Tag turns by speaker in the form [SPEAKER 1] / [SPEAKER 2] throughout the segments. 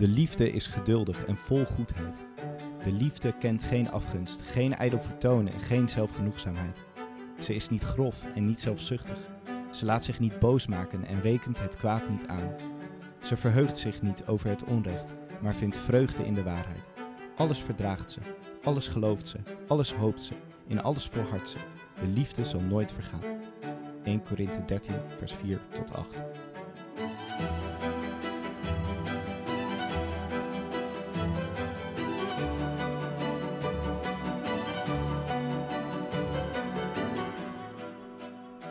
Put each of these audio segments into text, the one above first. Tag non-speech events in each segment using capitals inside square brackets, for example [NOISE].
[SPEAKER 1] De liefde is geduldig en vol goedheid. De liefde kent geen afgunst, geen ijdel vertonen en geen zelfgenoegzaamheid. Ze is niet grof en niet zelfzuchtig. Ze laat zich niet boos maken en rekent het kwaad niet aan. Ze verheugt zich niet over het onrecht, maar vindt vreugde in de waarheid. Alles verdraagt ze, alles gelooft ze, alles hoopt ze, in alles volhardt ze. De liefde zal nooit vergaan. 1 Korinthe 13, vers 4 tot 8.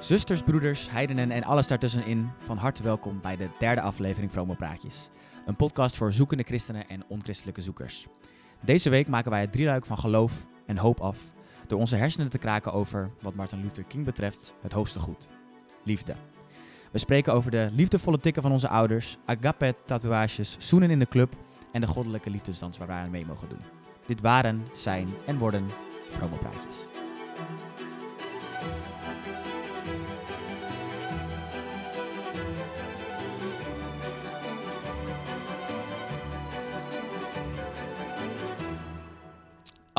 [SPEAKER 2] Zusters, broeders, heidenen en alles daartussenin, van harte welkom bij de derde aflevering Vrome Praatjes. Een podcast voor zoekende christenen en onchristelijke zoekers. Deze week maken wij het drieluik van geloof en hoop af door onze hersenen te kraken over, wat Martin Luther King betreft, het hoogste goed. Liefde. We spreken over de liefdevolle tikken van onze ouders, agape tatoeages, zoenen in de club en de goddelijke liefdesdans waar wij aan mee mogen doen. Dit waren, zijn en worden Vrome Praatjes.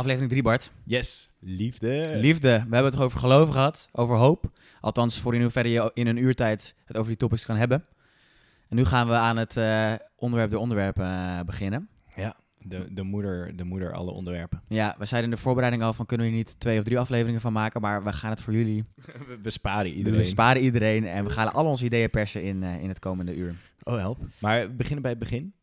[SPEAKER 2] Aflevering 3, Bart.
[SPEAKER 1] Yes, liefde.
[SPEAKER 2] Liefde. We hebben het over geloof gehad, over hoop. Althans, voor in hoeverre je in een uurtijd het over die topics kan hebben. En nu gaan we aan het eh, onderwerp de onderwerpen eh, beginnen.
[SPEAKER 1] Ja, de, de, moeder, de moeder alle onderwerpen.
[SPEAKER 2] Ja, we zeiden in de voorbereiding al van kunnen we hier niet twee of drie afleveringen van maken, maar we gaan het voor jullie. [LAUGHS]
[SPEAKER 1] We besparen
[SPEAKER 2] We
[SPEAKER 1] iedereen.
[SPEAKER 2] sparen iedereen en we gaan al onze ideeën persen in, eh, in het komende uur.
[SPEAKER 1] Oh, help. Maar we beginnen bij het begin.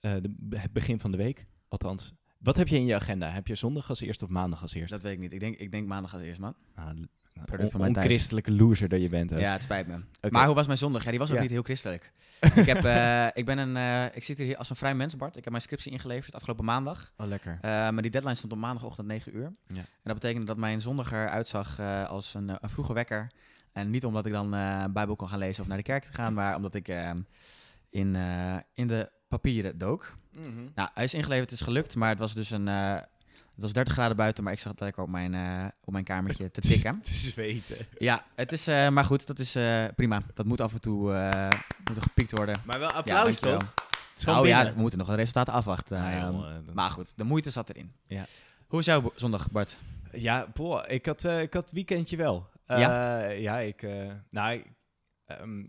[SPEAKER 1] De, het begin van de week, althans. Wat heb je in je agenda? Heb je zondag als eerste of maandag als eerste?
[SPEAKER 2] Dat weet ik niet. Ik denk, ik denk maandag als eerst, man.
[SPEAKER 1] Ah, l-
[SPEAKER 2] Product
[SPEAKER 1] on-
[SPEAKER 2] van mijn tijd.
[SPEAKER 1] onchristelijke loser dat je bent. Hè?
[SPEAKER 2] Ja, het spijt me. Maar hoe was mijn zondag? Ja, die was ook
[SPEAKER 1] Ja.
[SPEAKER 2] niet heel christelijk. [LAUGHS] ik, heb, eh, ik, ben een, eh, ik zit hier als een vrij mens, Bart. Ik heb mijn scriptie ingeleverd afgelopen maandag.
[SPEAKER 1] Oh, lekker.
[SPEAKER 2] Eh, maar die deadline stond op maandagochtend 9 uur.
[SPEAKER 1] Ja.
[SPEAKER 2] En dat betekende dat mijn zondag eruit zag als een, een vroege wekker. En niet omdat ik dan een bijbel kon gaan lezen of naar de kerk te gaan, maar omdat ik in, in de papieren dook. Nou, hij is ingeleverd, het is gelukt, maar het was dus een... eh, het was 30 graden buiten, maar ik zat lekker op mijn, eh, op mijn kamertje te [LAUGHS] tikken.
[SPEAKER 1] Zweten.
[SPEAKER 2] Ja, het is, eh, maar goed, dat is prima. Dat moet af en toe moet er gepiekt worden.
[SPEAKER 1] Maar wel
[SPEAKER 2] Ja,
[SPEAKER 1] applaus
[SPEAKER 2] dankjewel.
[SPEAKER 1] toch? Het
[SPEAKER 2] Oh ja, we moeten nog de resultaten afwachten.
[SPEAKER 1] Ah,
[SPEAKER 2] maar goed, de moeite zat erin.
[SPEAKER 1] Ja.
[SPEAKER 2] Hoe is jouw zondag, Bart?
[SPEAKER 1] Ja, boah, ik had, ik had het weekendje wel.
[SPEAKER 2] Ja?
[SPEAKER 1] ja, ik... nou, ik, ehm,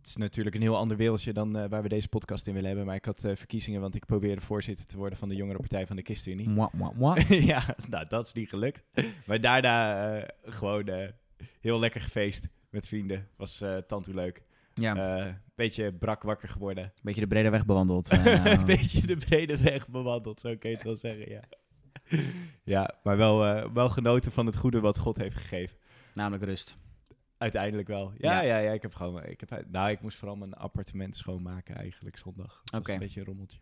[SPEAKER 1] het is natuurlijk een heel ander wereldje dan eh, waar we deze podcast in willen hebben. Maar ik had eh, verkiezingen, want ik probeerde voorzitter te worden van de jongere partij van de ChristenUnie. [LAUGHS] Ja, nou, dat is niet gelukt. Maar daarna eh, gewoon heel lekker gefeest met vrienden. Was tante leuk.
[SPEAKER 2] Ja,
[SPEAKER 1] beetje brak wakker geworden.
[SPEAKER 2] een [LAUGHS] beetje de brede weg bewandeld. [LAUGHS]
[SPEAKER 1] een beetje de brede weg bewandeld, zo kun je het wel zeggen, ja. ja, maar wel, wel genoten van het goede wat God heeft gegeven.
[SPEAKER 2] Namelijk rust.
[SPEAKER 1] Uiteindelijk wel. Ja,
[SPEAKER 2] Ja.
[SPEAKER 1] ja, ja, ik heb gewoon... Ik heb, nou, ik moest vooral mijn appartement schoonmaken eigenlijk zondag.
[SPEAKER 2] Oké.
[SPEAKER 1] een beetje een rommeltje.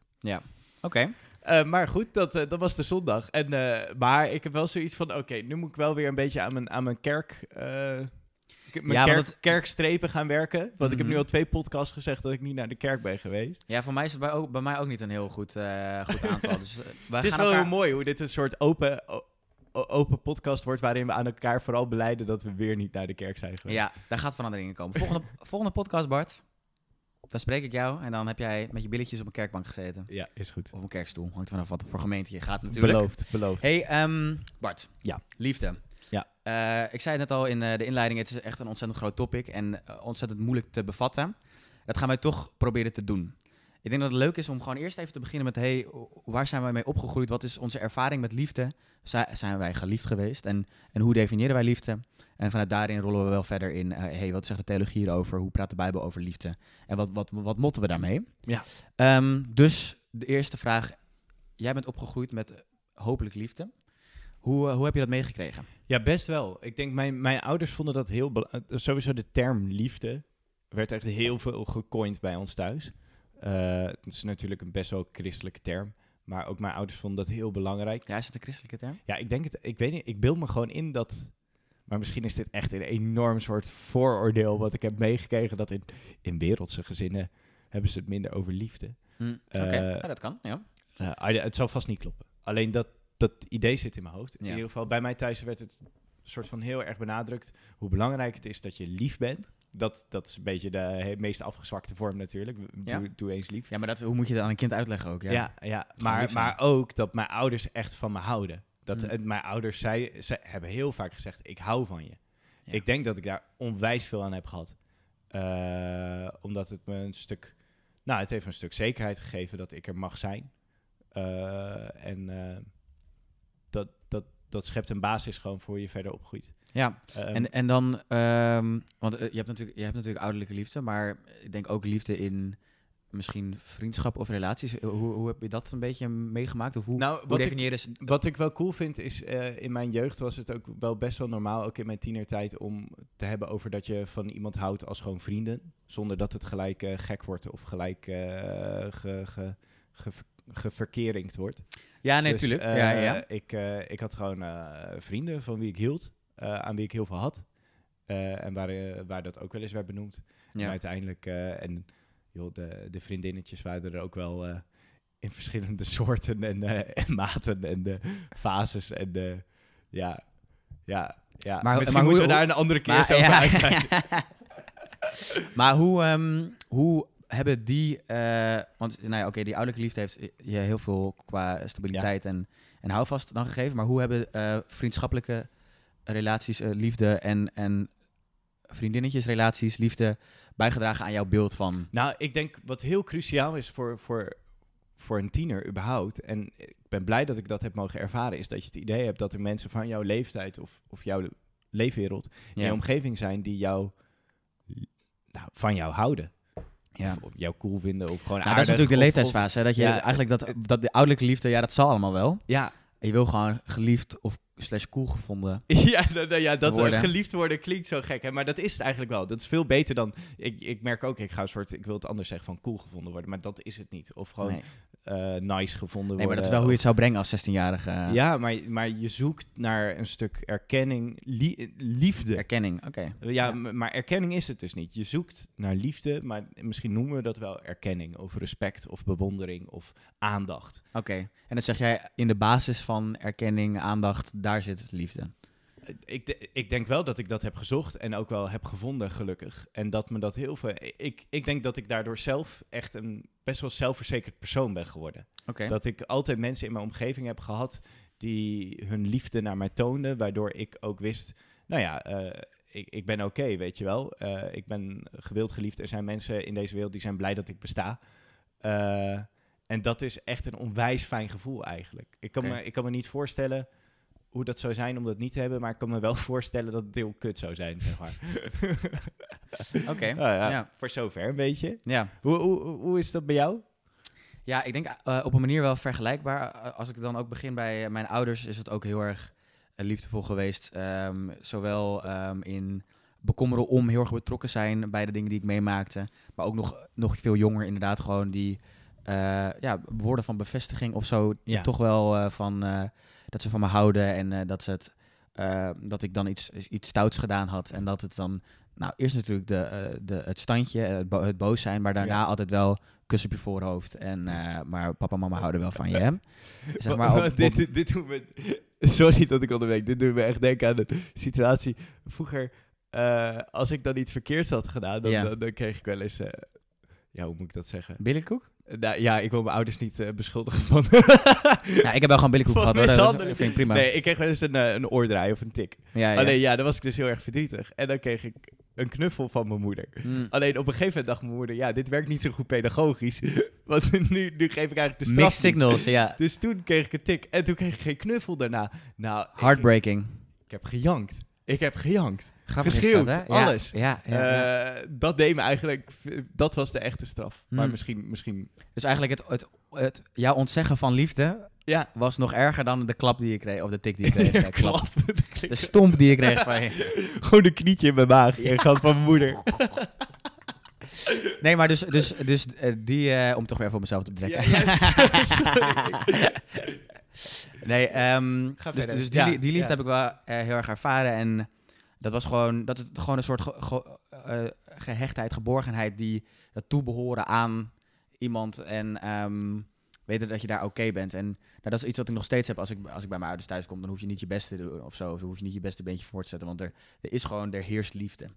[SPEAKER 2] Oké.
[SPEAKER 1] Eh, maar goed, dat, eh, dat was de zondag. En, eh, maar ik heb wel zoiets van, oké, nu moet ik wel weer een beetje aan mijn, aan mijn kerk... mijn
[SPEAKER 2] Ja,
[SPEAKER 1] kerk,
[SPEAKER 2] het-
[SPEAKER 1] kerkstrepen gaan werken. Want ik heb nu
[SPEAKER 2] Mhm.
[SPEAKER 1] al twee podcasts gezegd dat ik niet naar de kerk ben geweest.
[SPEAKER 2] Ja, voor mij is het bij, ook, bij mij ook niet een heel goed, goed [LAUGHS] aantal. Dus,
[SPEAKER 1] het is
[SPEAKER 2] gaan
[SPEAKER 1] wel
[SPEAKER 2] elkaar-
[SPEAKER 1] heel mooi hoe dit een soort open, open podcast wordt... waarin we aan elkaar vooral beleiden dat we weer niet naar de kerk zijn geweest.
[SPEAKER 2] Ja, daar gaat verandering in komen. Volgende, [LAUGHS] volgende podcast, Bart. Dan spreek ik jou en dan heb jij met je billetjes op een kerkbank gezeten.
[SPEAKER 1] Ja, is goed.
[SPEAKER 2] Of een kerkstoel. Hangt vanaf wat voor gemeente je gaat natuurlijk.
[SPEAKER 1] Beloofd, beloofd.
[SPEAKER 2] Hey, ehm, Bart.
[SPEAKER 1] Ja.
[SPEAKER 2] Liefde.
[SPEAKER 1] Ja.
[SPEAKER 2] Eh, ik zei het net al in eh, de inleiding, het is echt een ontzettend groot topic en eh, ontzettend moeilijk te bevatten. Dat gaan wij toch proberen te doen. Ik denk dat het leuk is om gewoon eerst even te beginnen met, hey, waar zijn wij mee opgegroeid? Wat is onze ervaring met liefde? Zi- Zijn wij geliefd geweest? En, en hoe definiëren wij liefde? En vanuit daarin rollen we wel verder in, eh, hey, wat zegt de theologie hierover? Hoe praat de Bijbel over liefde? En wat, wat, wat motten we daarmee?
[SPEAKER 1] Ja.
[SPEAKER 2] Ehm, dus de eerste vraag, jij bent opgegroeid met eh, hopelijk liefde. Hoe, eh, hoe heb je dat meegekregen?
[SPEAKER 1] Ja, best wel. Ik denk, mijn, mijn ouders vonden dat heel... Sowieso de term liefde werd echt heel veel gecoind bij ons thuis. Eh, het is natuurlijk een best wel christelijke term. Maar ook mijn ouders vonden dat heel belangrijk.
[SPEAKER 2] Ja, is het een christelijke term?
[SPEAKER 1] Ja, ik denk het... Ik weet niet, ik beeld me gewoon in dat... Maar misschien is dit echt een enorm soort vooroordeel wat ik heb meegekregen. Dat in, in wereldse gezinnen hebben ze het minder over liefde.
[SPEAKER 2] Hm, Oké,
[SPEAKER 1] Eh,
[SPEAKER 2] ja, dat kan. Ja.
[SPEAKER 1] Eh, ah, ja, het zal vast niet kloppen. Alleen dat, dat idee zit in mijn hoofd. In
[SPEAKER 2] Ja.
[SPEAKER 1] ieder geval, bij mij thuis werd het soort van heel erg benadrukt hoe belangrijk het is dat je lief bent. Dat, dat is een beetje de meest afgezwakte vorm natuurlijk.
[SPEAKER 2] Ja.
[SPEAKER 1] Doe, doe eens lief.
[SPEAKER 2] Ja, maar dat, hoe moet je dat aan een kind uitleggen ook? Ja,
[SPEAKER 1] Ja, ja, Maar, maar ook dat mijn ouders echt van me houden. Dat
[SPEAKER 2] Mm.
[SPEAKER 1] mijn ouders zei, ze hebben heel vaak gezegd, ik hou van je.
[SPEAKER 2] Ja.
[SPEAKER 1] Ik denk dat ik daar onwijs veel aan heb gehad. Eh, omdat het me een stuk, nou het heeft me een stuk zekerheid gegeven dat ik er mag zijn. Eh, en eh, dat, dat, schept een basis gewoon voor je verder opgroeit.
[SPEAKER 2] ja.
[SPEAKER 1] Ehm,
[SPEAKER 2] En, en dan, ehm, want eh, je hebt, natuurlijk, je hebt natuurlijk ouderlijke liefde, maar ik denk ook liefde in misschien vriendschap of relaties. Hoe, hoe heb je dat een beetje meegemaakt? Of hoe,
[SPEAKER 1] nou,
[SPEAKER 2] hoe
[SPEAKER 1] wat ik,
[SPEAKER 2] definieer je...
[SPEAKER 1] Wat ik wel cool vind is, eh, in mijn jeugd was het ook wel best wel normaal, ook in mijn tienertijd, om te hebben over dat je van iemand houdt als gewoon vrienden. Zonder dat het gelijk eh, gek wordt of gelijk eh ge, ge, ge, geverkeringd wordt.
[SPEAKER 2] Ja, nee,
[SPEAKER 1] Dus,
[SPEAKER 2] tuurlijk.
[SPEAKER 1] eh,
[SPEAKER 2] ja, ja.
[SPEAKER 1] Ik, eh, ik had gewoon eh, vrienden van wie ik hield, aan wie ik heel veel had. En waar, waar dat ook wel eens werd benoemd. En uiteindelijk, en joh, de, de vriendinnetjes waren er ook wel in verschillende [LAUGHS] soorten en, en maten en eh, fases. En ja, ja, ja.
[SPEAKER 2] Maar-
[SPEAKER 1] Misschien
[SPEAKER 2] maar hoe-
[SPEAKER 1] moeten we daar een andere keer
[SPEAKER 2] Maar,
[SPEAKER 1] zo
[SPEAKER 2] ja, [LAUGHS] maar hoe, ehm, hoe hebben die... eh, want nou ja, oké, die ouderlijke liefde heeft je heel veel qua stabiliteit en, en houvast dan gegeven. Maar hoe hebben eh, vriendschappelijke relaties, eh, liefde en, en vriendinnetjesrelaties, liefde bijgedragen aan jouw beeld van...
[SPEAKER 1] Nou, ik denk wat heel cruciaal is voor, voor, voor een tiener überhaupt, en ik ben blij dat ik dat heb mogen ervaren, is dat je het idee hebt dat er mensen van jouw leeftijd of, of jouw leefwereld in je omgeving zijn die jou, nou, van jou houden.
[SPEAKER 2] Ja.
[SPEAKER 1] Of jou cool vinden of gewoon
[SPEAKER 2] Nou, dat is
[SPEAKER 1] aardig,
[SPEAKER 2] natuurlijk de leeftijdsfase. Hè? Dat je
[SPEAKER 1] Ja,
[SPEAKER 2] eigenlijk dat, dat de ouderlijke liefde, ja, dat zal allemaal wel.
[SPEAKER 1] ja,
[SPEAKER 2] En je wil gewoon geliefd of slash cool gevonden. [LAUGHS]
[SPEAKER 1] ja, nou, nou ja, dat eh,
[SPEAKER 2] Worden.
[SPEAKER 1] geliefd worden klinkt zo gek, hè? maar dat is het eigenlijk wel. Dat is veel beter dan. Ik, ik merk ook, ik ga een soort, ik wil het anders zeggen, van cool gevonden worden, maar dat is het niet. Of gewoon
[SPEAKER 2] Nee.
[SPEAKER 1] Eh, nice gevonden
[SPEAKER 2] nee, maar
[SPEAKER 1] worden.
[SPEAKER 2] dat is wel hoe je het zou brengen als 16-jarige. eh,
[SPEAKER 1] Ja, maar, maar je zoekt naar een stuk erkenning, lie- liefde.
[SPEAKER 2] Erkenning, oké.
[SPEAKER 1] ja, maar erkenning is het dus niet. Je zoekt naar liefde, maar misschien noemen we dat wel erkenning. Of respect, of bewondering, of aandacht.
[SPEAKER 2] Oké. En dat zeg jij in de basis van erkenning, aandacht, daar zit liefde.
[SPEAKER 1] Ik, de- ik denk wel dat ik dat heb gezocht en ook wel heb gevonden, gelukkig. En dat me dat heel veel... Ik, ik denk dat ik daardoor zelf echt een best wel zelfverzekerd persoon ben geworden. Dat ik altijd mensen in mijn omgeving heb gehad die hun liefde naar mij toonden, waardoor ik ook wist, nou ja, eh, ik, ik ben oké, weet je wel. Eh, ik ben gewild geliefd. Er zijn mensen in deze wereld die zijn blij dat ik besta. Eh, en dat is echt een onwijs fijn gevoel eigenlijk. Ik kan, me, ik kan me niet voorstellen hoe dat zou zijn om dat niet te hebben, maar ik kan me wel [LAUGHS] voorstellen dat het heel kut zou zijn, zeg maar. [LAUGHS]
[SPEAKER 2] Oké.
[SPEAKER 1] Nou ja,
[SPEAKER 2] Ja.
[SPEAKER 1] Voor zover een beetje.
[SPEAKER 2] Ja.
[SPEAKER 1] Hoe, hoe, hoe is dat bij jou?
[SPEAKER 2] Ja, ik denk eh, op een manier wel vergelijkbaar. Als ik dan ook begin bij eh, mijn ouders, is het ook heel erg eh, liefdevol geweest. Ehm, zowel ehm, in bekommeren om heel erg betrokken zijn bij de dingen die ik meemaakte. Maar ook nog, nog veel jonger inderdaad gewoon die ja, woorden van bevestiging of zo.
[SPEAKER 1] Ja.
[SPEAKER 2] Toch wel eh, van eh, dat ze van me houden en eh, dat, ze het, eh, dat ik dan iets, iets stouts gedaan had. En dat het dan, nou eerst natuurlijk de, eh, de, het standje, eh, het, bo- het boos zijn, maar daarna
[SPEAKER 1] Ja.
[SPEAKER 2] altijd wel kus op je voorhoofd. En, eh, maar papa en mama houden wel van je. hè? [LAUGHS] Zeg maar op- op-
[SPEAKER 1] dit, dit, dit doet me... Sorry dat ik onderweek. Dit doet me echt denken aan de situatie. Vroeger, eh, als ik dan iets verkeerds had gedaan, dan,
[SPEAKER 2] Ja.
[SPEAKER 1] dan, dan kreeg ik wel eens... eh, ja, hoe moet ik dat zeggen?
[SPEAKER 2] Billykoek?
[SPEAKER 1] Nou, ja, ik wil mijn ouders niet eh, beschuldigen van...
[SPEAKER 2] Ja, [LAUGHS] ik heb wel gewoon billykoek
[SPEAKER 1] Van
[SPEAKER 2] gehad hoor. Dat vind ik prima.
[SPEAKER 1] Nee, ik kreeg wel eens een, eh, een oordraai of een tik.
[SPEAKER 2] Ja, ja.
[SPEAKER 1] Alleen ja, dan was ik dus heel erg verdrietig. En dan kreeg ik een knuffel van mijn moeder.
[SPEAKER 2] Mm.
[SPEAKER 1] Alleen op een gegeven moment dacht mijn moeder... Ja, dit werkt niet zo goed pedagogisch. [LAUGHS] Want nu, nu geef ik eigenlijk de straf
[SPEAKER 2] Mixed signals, ja.
[SPEAKER 1] Dus toen kreeg ik een tik. En toen kreeg ik geen knuffel daarna. Nou, ik-
[SPEAKER 2] Heartbreaking.
[SPEAKER 1] Ik heb gejankt. Ik heb gejankt.
[SPEAKER 2] Grappig
[SPEAKER 1] Geschreeuwd,
[SPEAKER 2] dat, hè?
[SPEAKER 1] Alles.
[SPEAKER 2] Ja, ja, ja.
[SPEAKER 1] Eh, dat deed me eigenlijk... Dat was de echte straf. Maar
[SPEAKER 2] Hmm.
[SPEAKER 1] misschien... misschien
[SPEAKER 2] Dus eigenlijk het, het, het, jouw ontzeggen van liefde
[SPEAKER 1] ja.
[SPEAKER 2] was nog erger dan de klap die je kreeg, of de tik die je kreeg. [LAUGHS] Ja, klap. [LAUGHS] De stomp die je kreeg van je. [LAUGHS]
[SPEAKER 1] Gewoon een knietje in mijn maag. En gehad van mijn moeder.
[SPEAKER 2] Nee, maar dus, dus, dus eh, die, eh, om toch weer voor mezelf te betrekken.
[SPEAKER 1] Ja,
[SPEAKER 2] nee,
[SPEAKER 1] Ga
[SPEAKER 2] dus, dus die, die liefde
[SPEAKER 1] ja.
[SPEAKER 2] heb ik wel heel erg ervaren. En dat was gewoon, dat is gewoon een soort ge- ge- eh, gehechtheid, geborgenheid die dat toebehoren aan iemand. En ehm, weten dat je daar oké bent. En nou, dat is iets wat ik nog steeds heb als ik, als ik bij mijn ouders thuis kom. Dan hoef je niet je beste te doen of zo. Of hoef je niet je beste beentje voor te zetten. Want er, er is gewoon, er heerst liefde.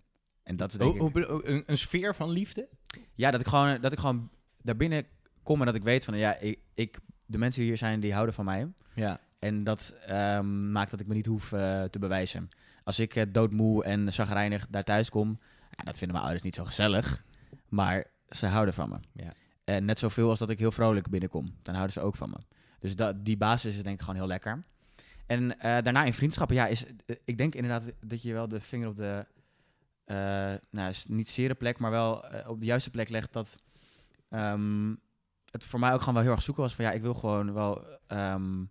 [SPEAKER 2] En dat is denk ik...
[SPEAKER 1] een, een sfeer van liefde?
[SPEAKER 2] Ja, dat ik gewoon, dat ik gewoon daarbinnen kom en dat ik weet van, ja, ik, ik, de mensen die hier zijn, die houden van mij.
[SPEAKER 1] Ja.
[SPEAKER 2] En dat ehm, maakt dat ik me niet hoef eh, te bewijzen. Als ik eh, doodmoe en zagrijnig daar thuis kom, ja, dat vinden mijn ouders niet zo gezellig. Maar ze houden van me.
[SPEAKER 1] Ja.
[SPEAKER 2] En net zoveel als dat ik heel vrolijk binnenkom, dan houden ze ook van me. Dus dat, die basis is denk ik gewoon heel lekker. En eh, daarna in vriendschappen, ja, is, eh, ik denk inderdaad dat je wel de vinger op de, eh, nou, is niet zere plek, maar wel op de juiste plek legt. Dat ehm, het voor mij ook gewoon wel heel erg zoeken was van, ja, ik wil gewoon wel ehm,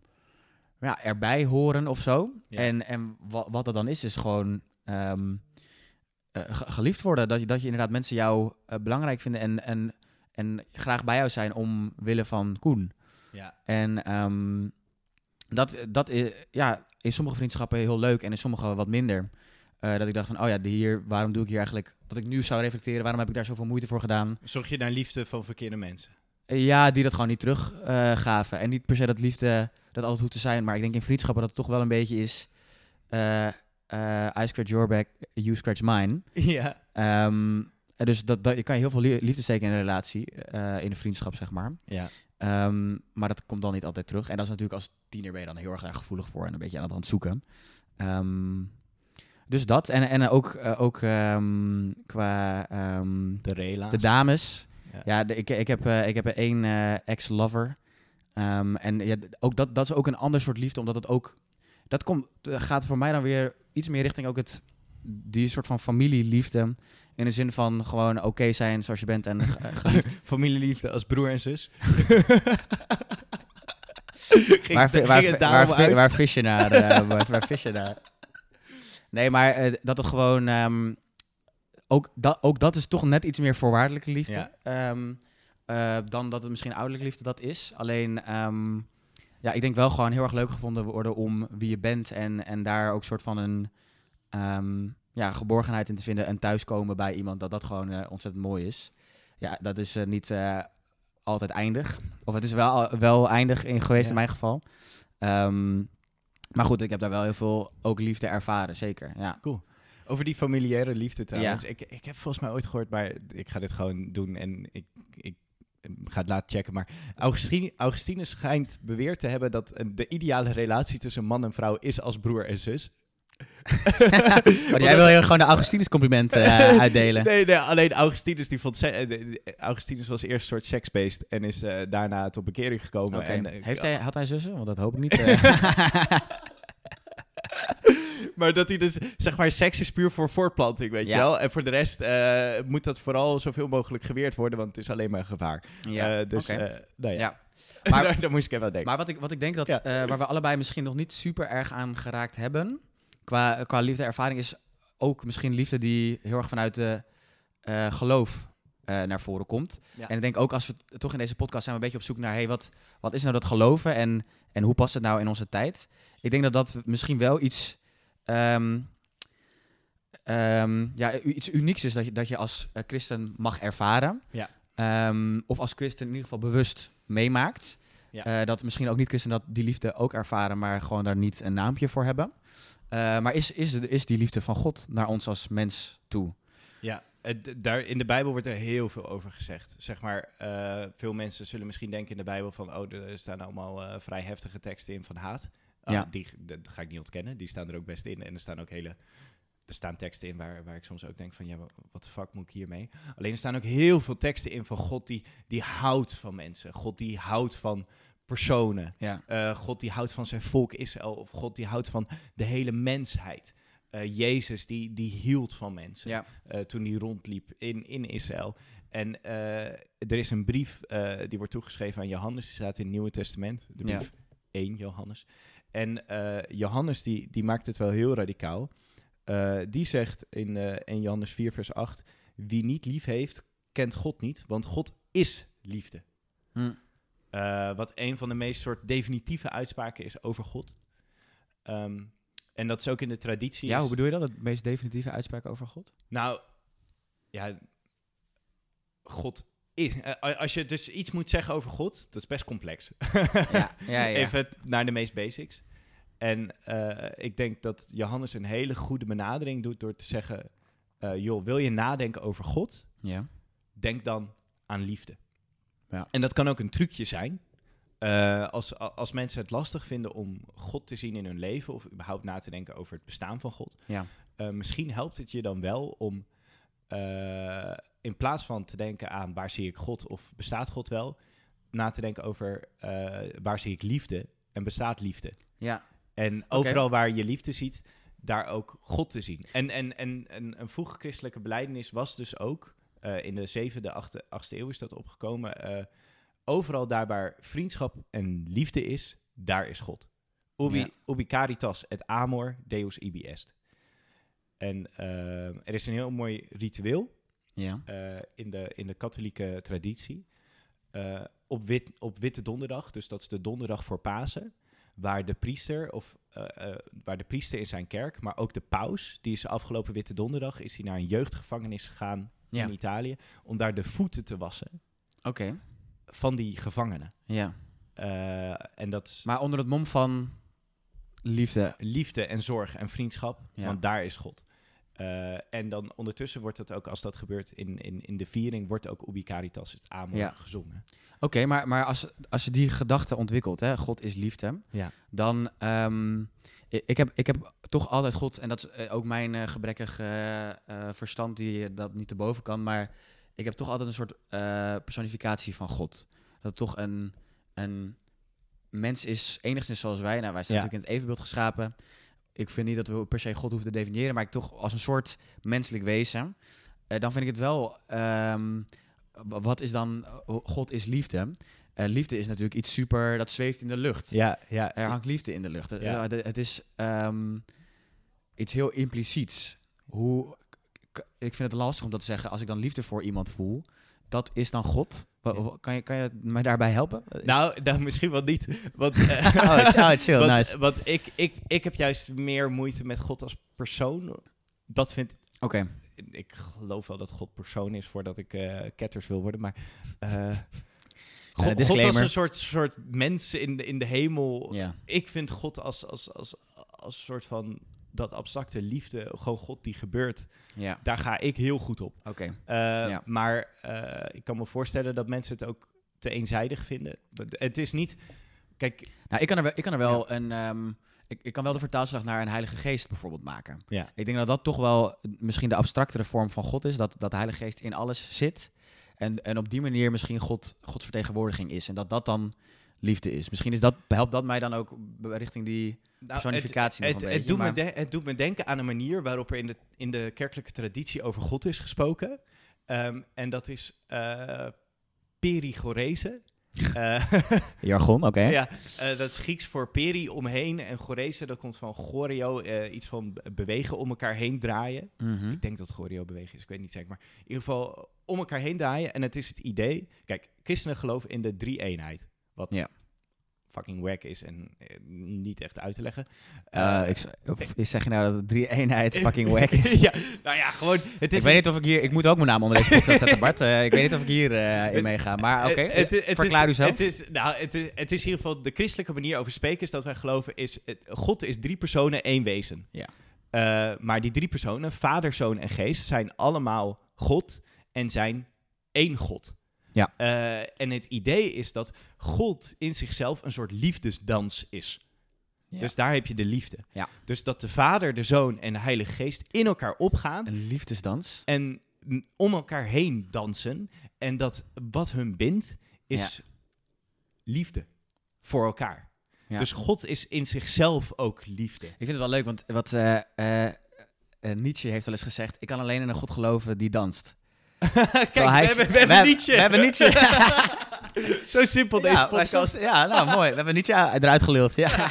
[SPEAKER 2] ja, erbij horen of zo.
[SPEAKER 1] Ja.
[SPEAKER 2] En, en wat, wat dat dan is, is gewoon ehm, eh, ge- geliefd worden. Dat je, dat je inderdaad mensen jou eh, belangrijk vinden en, en, en graag bij jou zijn omwille van Koen.
[SPEAKER 1] Ja.
[SPEAKER 2] En ehm, dat, dat is ja, in sommige vriendschappen heel leuk en in sommige wat minder. Eh, dat ik dacht van, oh ja, hier, waarom doe ik hier eigenlijk... Dat ik nu zou reflecteren, waarom heb ik daar zoveel moeite voor gedaan?
[SPEAKER 1] Zocht je naar liefde van verkeerde mensen?
[SPEAKER 2] Eh, Ja, die dat gewoon niet teruggaven. gaven. en niet per se dat liefde dat altijd hoeft te zijn. Maar ik denk in vriendschappen dat het toch wel een beetje is... eh, eh, I scratch your back, you scratch mine. [LAUGHS]
[SPEAKER 1] Ja.
[SPEAKER 2] Ehm, dus dat, dat, je kan heel veel lie- liefde steken in een relatie, eh, in een vriendschap, zeg maar.
[SPEAKER 1] Ja.
[SPEAKER 2] Ehm, maar dat komt dan niet altijd terug. En dat is natuurlijk als tiener ben je dan heel erg daar gevoelig voor en een beetje aan het, aan het zoeken. Ehm, dus dat. En, en ook, eh, ook qua
[SPEAKER 1] De
[SPEAKER 2] de dames.
[SPEAKER 1] Ja.
[SPEAKER 2] Ja, de- ik, ik, heb, eh, ik heb één eh, ex-lover. Ehm, en ja, ook dat, dat is ook een ander soort liefde, omdat het ook... Dat komt, gaat voor mij dan weer iets meer richting ook het... Die soort van familieliefde. In de zin van gewoon oké zijn zoals je bent en ge- [LAUGHS] geliefd.
[SPEAKER 1] Familieliefde als broer en zus. [LAUGHS] Ging-
[SPEAKER 2] waar,
[SPEAKER 1] ging
[SPEAKER 2] waar, vis je naar, eh, Bart? Waar vis je naar? [LAUGHS] Nee, maar dat het gewoon... ehm, ook, dat, ook dat is toch net iets meer voorwaardelijke liefde.
[SPEAKER 1] Ja.
[SPEAKER 2] ehm, eh, dan dat het misschien ouderlijke liefde dat is. Alleen, ehm, ja, ik denk wel gewoon heel erg leuk gevonden worden om wie je bent. En, en daar ook soort van een ehm, ja, geborgenheid in te vinden. En thuiskomen bij iemand, dat dat gewoon eh, ontzettend mooi is. Ja, dat is eh, niet altijd eindig. Of het is wel, wel eindig in geweest
[SPEAKER 1] Ja.
[SPEAKER 2] in mijn geval. Maar goed, ik heb daar wel heel veel ook liefde ervaren, zeker. Ja.
[SPEAKER 1] Over die familiaire liefde trouwens. Ik, ik heb volgens mij ooit gehoord, maar ik ga dit gewoon doen en ik, ik ga het laten checken. Maar Augustine, Augustinus schijnt beweerd te hebben dat de ideale relatie tussen man en vrouw is als broer en zus. [LAUGHS]
[SPEAKER 2] Maar jij wil hier gewoon de Augustinus compliment eh, [LAUGHS] uitdelen.
[SPEAKER 1] Nee, nee, alleen Augustinus die vond... eh, Augustinus was eerst een soort seksbeest en is eh, daarna tot bekering gekomen. En,
[SPEAKER 2] Heeft hij, had hij zussen? Want dat hoop ik niet. [LAUGHS] [LAUGHS]
[SPEAKER 1] maar dat hij dus, zeg maar, seks is puur voor voortplanting, weet
[SPEAKER 2] Ja.
[SPEAKER 1] je wel. En voor de rest eh, moet dat vooral zoveel mogelijk geweerd worden, want het is alleen maar gevaar.
[SPEAKER 2] ja,
[SPEAKER 1] Eh, dus,
[SPEAKER 2] oké.
[SPEAKER 1] eh, nou ja.
[SPEAKER 2] ja. [LAUGHS] Maar-
[SPEAKER 1] daar, daar moest ik even aan denken.
[SPEAKER 2] Maar wat ik, wat ik denk dat,
[SPEAKER 1] Ja.
[SPEAKER 2] waar we allebei misschien nog niet super erg aan geraakt hebben, qua, qua liefde ervaring, is ook misschien liefde die heel erg vanuit de geloof eh, naar voren komt.
[SPEAKER 1] Ja.
[SPEAKER 2] En ik denk ook als we toch in deze podcast zijn we een beetje op zoek naar, hey, wat, wat is nou dat geloven en, en hoe past het nou in onze tijd? Ik denk dat dat misschien wel iets, ehm, ehm, ja, iets unieks is dat je, dat je als eh, christen mag ervaren.
[SPEAKER 1] Ja.
[SPEAKER 2] Ehm, of als christen in ieder geval bewust meemaakt.
[SPEAKER 1] Ja.
[SPEAKER 2] Eh, dat misschien ook niet christen dat die liefde ook ervaren, maar gewoon daar niet een naampje voor hebben. Maar is, is, is die liefde van God naar ons als mens toe?
[SPEAKER 1] Ja, daar, in de Bijbel wordt er heel veel over gezegd. Zeg maar, eh, veel mensen zullen misschien denken in de Bijbel van... oh, er staan allemaal eh, vrij heftige teksten in van haat.
[SPEAKER 2] Ja.
[SPEAKER 1] Die dat ga ik niet ontkennen. Die staan er ook best in. En er staan ook hele... Er staan teksten in waar, waar ik soms ook denk van... ja, wat de fuck moet ik hiermee? Alleen er staan ook heel veel teksten in van God die, die houdt van mensen. God die houdt van personen.
[SPEAKER 2] Ja.
[SPEAKER 1] Eh, God die houdt van zijn volk Israël. Of God die houdt van de hele mensheid. Eh, Jezus die, die hield van mensen
[SPEAKER 2] Ja.
[SPEAKER 1] eh, toen hij rondliep in, in Israël. En eh, er is een brief die wordt toegeschreven aan Johannes. Die staat in het Nieuwe Testament. De
[SPEAKER 2] Ja.
[SPEAKER 1] brief 1 Johannes. En Johannes die, die maakt het wel heel radicaal. Die zegt in, in Johannes 4 vers 8... Wie niet lief heeft, kent God niet. Want God is liefde.
[SPEAKER 2] Hm.
[SPEAKER 1] Wat een van de meest soort definitieve uitspraken is over God. Ehm, en dat is ook in de traditie.
[SPEAKER 2] Ja, hoe bedoel je dat? Het meest definitieve uitspraak over God?
[SPEAKER 1] Nou, ja, God is. eh, als je dus iets moet zeggen over God, dat is best complex.
[SPEAKER 2] Ja, ja, ja. [LAUGHS]
[SPEAKER 1] Even naar de meest basics. En eh, ik denk dat Johannes een hele goede benadering doet door te zeggen: eh, joh, wil je nadenken over God?
[SPEAKER 2] Ja.
[SPEAKER 1] Denk dan aan liefde.
[SPEAKER 2] Ja.
[SPEAKER 1] En dat kan ook een trucje zijn. Eh, als, als mensen het lastig vinden om God te zien in hun leven of überhaupt na te denken over het bestaan van God,
[SPEAKER 2] Ja.
[SPEAKER 1] eh, misschien helpt het je dan wel om eh, in plaats van te denken aan waar zie ik God of bestaat God wel, na te denken over waar zie ik liefde en bestaat liefde.
[SPEAKER 2] Ja.
[SPEAKER 1] En overal waar je liefde ziet, daar ook God te zien. En, en, en, en een vroege christelijke beleidenis was dus ook, in de zevende, achtste, achtste eeuw is dat opgekomen, overal daar waar vriendschap en liefde is, daar is God. Ubi,
[SPEAKER 2] Ja.
[SPEAKER 1] ubi caritas et amor, deus ibi est. En eh, er is een heel mooi ritueel
[SPEAKER 2] Ja.
[SPEAKER 1] eh, in, de, in de katholieke traditie. eh, op, wit, op Witte Donderdag, dus dat is de donderdag voor Pasen, waar de priester, of, waar de priester in zijn kerk, maar ook de paus, die is afgelopen Witte Donderdag, is hij naar een jeugdgevangenis gegaan
[SPEAKER 2] Ja.
[SPEAKER 1] in Italië, om daar de voeten te wassen
[SPEAKER 2] Oké.
[SPEAKER 1] Van die gevangenen.
[SPEAKER 2] Ja.
[SPEAKER 1] Eh, en dat
[SPEAKER 2] Maar onder het mom van liefde.
[SPEAKER 1] liefde en zorg en vriendschap,
[SPEAKER 2] Ja.
[SPEAKER 1] want daar is God. Eh, en dan ondertussen wordt het ook, als dat gebeurt in, in, in de viering, wordt ook Ubi Caritas, het Amor,
[SPEAKER 2] Ja.
[SPEAKER 1] gezongen.
[SPEAKER 2] Oké, maar, maar als, als je die gedachte ontwikkelt, hè, God is liefde,
[SPEAKER 1] Ja.
[SPEAKER 2] dan um, ik, heb, ik heb toch altijd God, en dat is eh, ook mijn uh, gebrekkig uh, verstand die dat niet te boven kan, maar ik heb toch altijd een soort uh, personificatie van God. Dat het toch een, een mens is, enigszins zoals wij. Nou, wij zijn
[SPEAKER 1] Ja.
[SPEAKER 2] natuurlijk in het evenbeeld geschapen. Ik vind niet dat we per se God hoeven te definiëren, maar ik toch als een soort menselijk wezen. Uh, dan vind ik het wel. Um, wat is dan. God is liefde. Uh, liefde is natuurlijk iets super. Dat zweeft in de lucht.
[SPEAKER 1] Ja, ja.
[SPEAKER 2] Er hangt liefde in de lucht.
[SPEAKER 1] Ja.
[SPEAKER 2] Uh, het is um, iets heel impliciets. Hoe. Ik vind het lastig om dat te zeggen. Als ik dan liefde voor iemand voel, dat is dan God. Kan, je, kan je mij daarbij helpen?
[SPEAKER 1] Nou, nou misschien wel niet. Want,
[SPEAKER 2] uh, [LAUGHS] oh, oh, [LAUGHS] chill,
[SPEAKER 1] want,
[SPEAKER 2] nice.
[SPEAKER 1] Want ik, ik, ik heb juist meer moeite met God als persoon. Dat vind
[SPEAKER 2] Oké. Okay.
[SPEAKER 1] Ik geloof wel dat God persoon is voordat ik uh, ketters wil worden, maar... [LAUGHS] Uh, God, God als een soort, soort mens in de, in de hemel.
[SPEAKER 2] Ja.
[SPEAKER 1] Ik vind God als, als, als, als soort van dat abstracte liefde, gewoon God die gebeurt.
[SPEAKER 2] Ja.
[SPEAKER 1] Daar ga ik heel goed op.
[SPEAKER 2] Oké. Okay.
[SPEAKER 1] Uh,
[SPEAKER 2] ja.
[SPEAKER 1] Maar uh, ik kan me voorstellen dat mensen het ook te eenzijdig vinden. Het is niet. Kijk.
[SPEAKER 2] Nou, ik kan er wel, ik kan er wel ja. een. Um, ik, ik kan wel de vertaalslag naar een Heilige Geest bijvoorbeeld maken.
[SPEAKER 1] Ja.
[SPEAKER 2] Ik denk dat dat toch wel misschien de abstractere vorm van God is. Dat, dat de Heilige Geest in alles zit. En, en op die manier misschien God, Gods vertegenwoordiging is. En dat dat dan liefde is. Misschien is dat, helpt dat mij dan ook richting die personificatie
[SPEAKER 1] nou,
[SPEAKER 2] nog
[SPEAKER 1] het,
[SPEAKER 2] een
[SPEAKER 1] het,
[SPEAKER 2] beetje.
[SPEAKER 1] Het doet, me het doet me denken aan een manier waarop er in de, in de kerkelijke traditie over God is gesproken. Um, en dat is uh, perigorese. Uh, [LAUGHS]
[SPEAKER 2] Jargon, oké. Okay.
[SPEAKER 1] ja, uh, dat is Grieks voor peri, omheen. En gorese, dat komt van choreo, uh, iets van bewegen, om elkaar heen draaien.
[SPEAKER 2] Mm -hmm.
[SPEAKER 1] Ik denk dat choreo bewegen is, ik weet niet zeker. Maar in ieder geval om elkaar heen draaien. En het is het idee... Kijk, christenen geloven in de drie-eenheid. Wat
[SPEAKER 2] ja.
[SPEAKER 1] fucking wack is en eh, niet echt uit te leggen.
[SPEAKER 2] Uh, ik, of zeg je nou dat het drie-eenheid [LAUGHS] fucking wack is?
[SPEAKER 1] ja, nou ja, gewoon... Het is
[SPEAKER 2] ik weet niet of ik hier... Ik moet ook mijn naam onder deze podcast zetten, Bart. Uh, [LAUGHS] ik weet niet of ik hier uh, in meega. Maar oké, okay, verklaar
[SPEAKER 1] is,
[SPEAKER 2] u zelf.
[SPEAKER 1] Het is, nou, het is, het is in ieder geval... De christelijke manier over spreken is dat wij geloven is... Het, God is drie personen, één wezen.
[SPEAKER 2] Ja.
[SPEAKER 1] Uh, maar die drie personen, vader, zoon en geest, zijn allemaal God en zijn één God.
[SPEAKER 2] Ja.
[SPEAKER 1] Uh, en het idee is dat God in zichzelf een soort liefdesdans is. Ja. Dus daar heb je de liefde.
[SPEAKER 2] Ja.
[SPEAKER 1] Dus dat de Vader, de Zoon en de Heilige Geest in elkaar opgaan.
[SPEAKER 2] Een liefdesdans.
[SPEAKER 1] En om elkaar heen dansen. En dat wat hun bindt is ja. liefde voor elkaar. Ja. Dus God is in zichzelf ook liefde.
[SPEAKER 2] Ik vind het wel leuk, want wat uh, uh, Nietzsche heeft wel eens gezegd: Ik kan alleen in een God geloven die danst.
[SPEAKER 1] Kijk, we, hebben, we, hebben Nietzsche.
[SPEAKER 2] We hebben Nietzsche. [LAUGHS]
[SPEAKER 1] Zo simpel deze
[SPEAKER 2] ja,
[SPEAKER 1] podcast.
[SPEAKER 2] Ja, nou mooi. We hebben Nietzsche eruit geluld. Ja. [LAUGHS]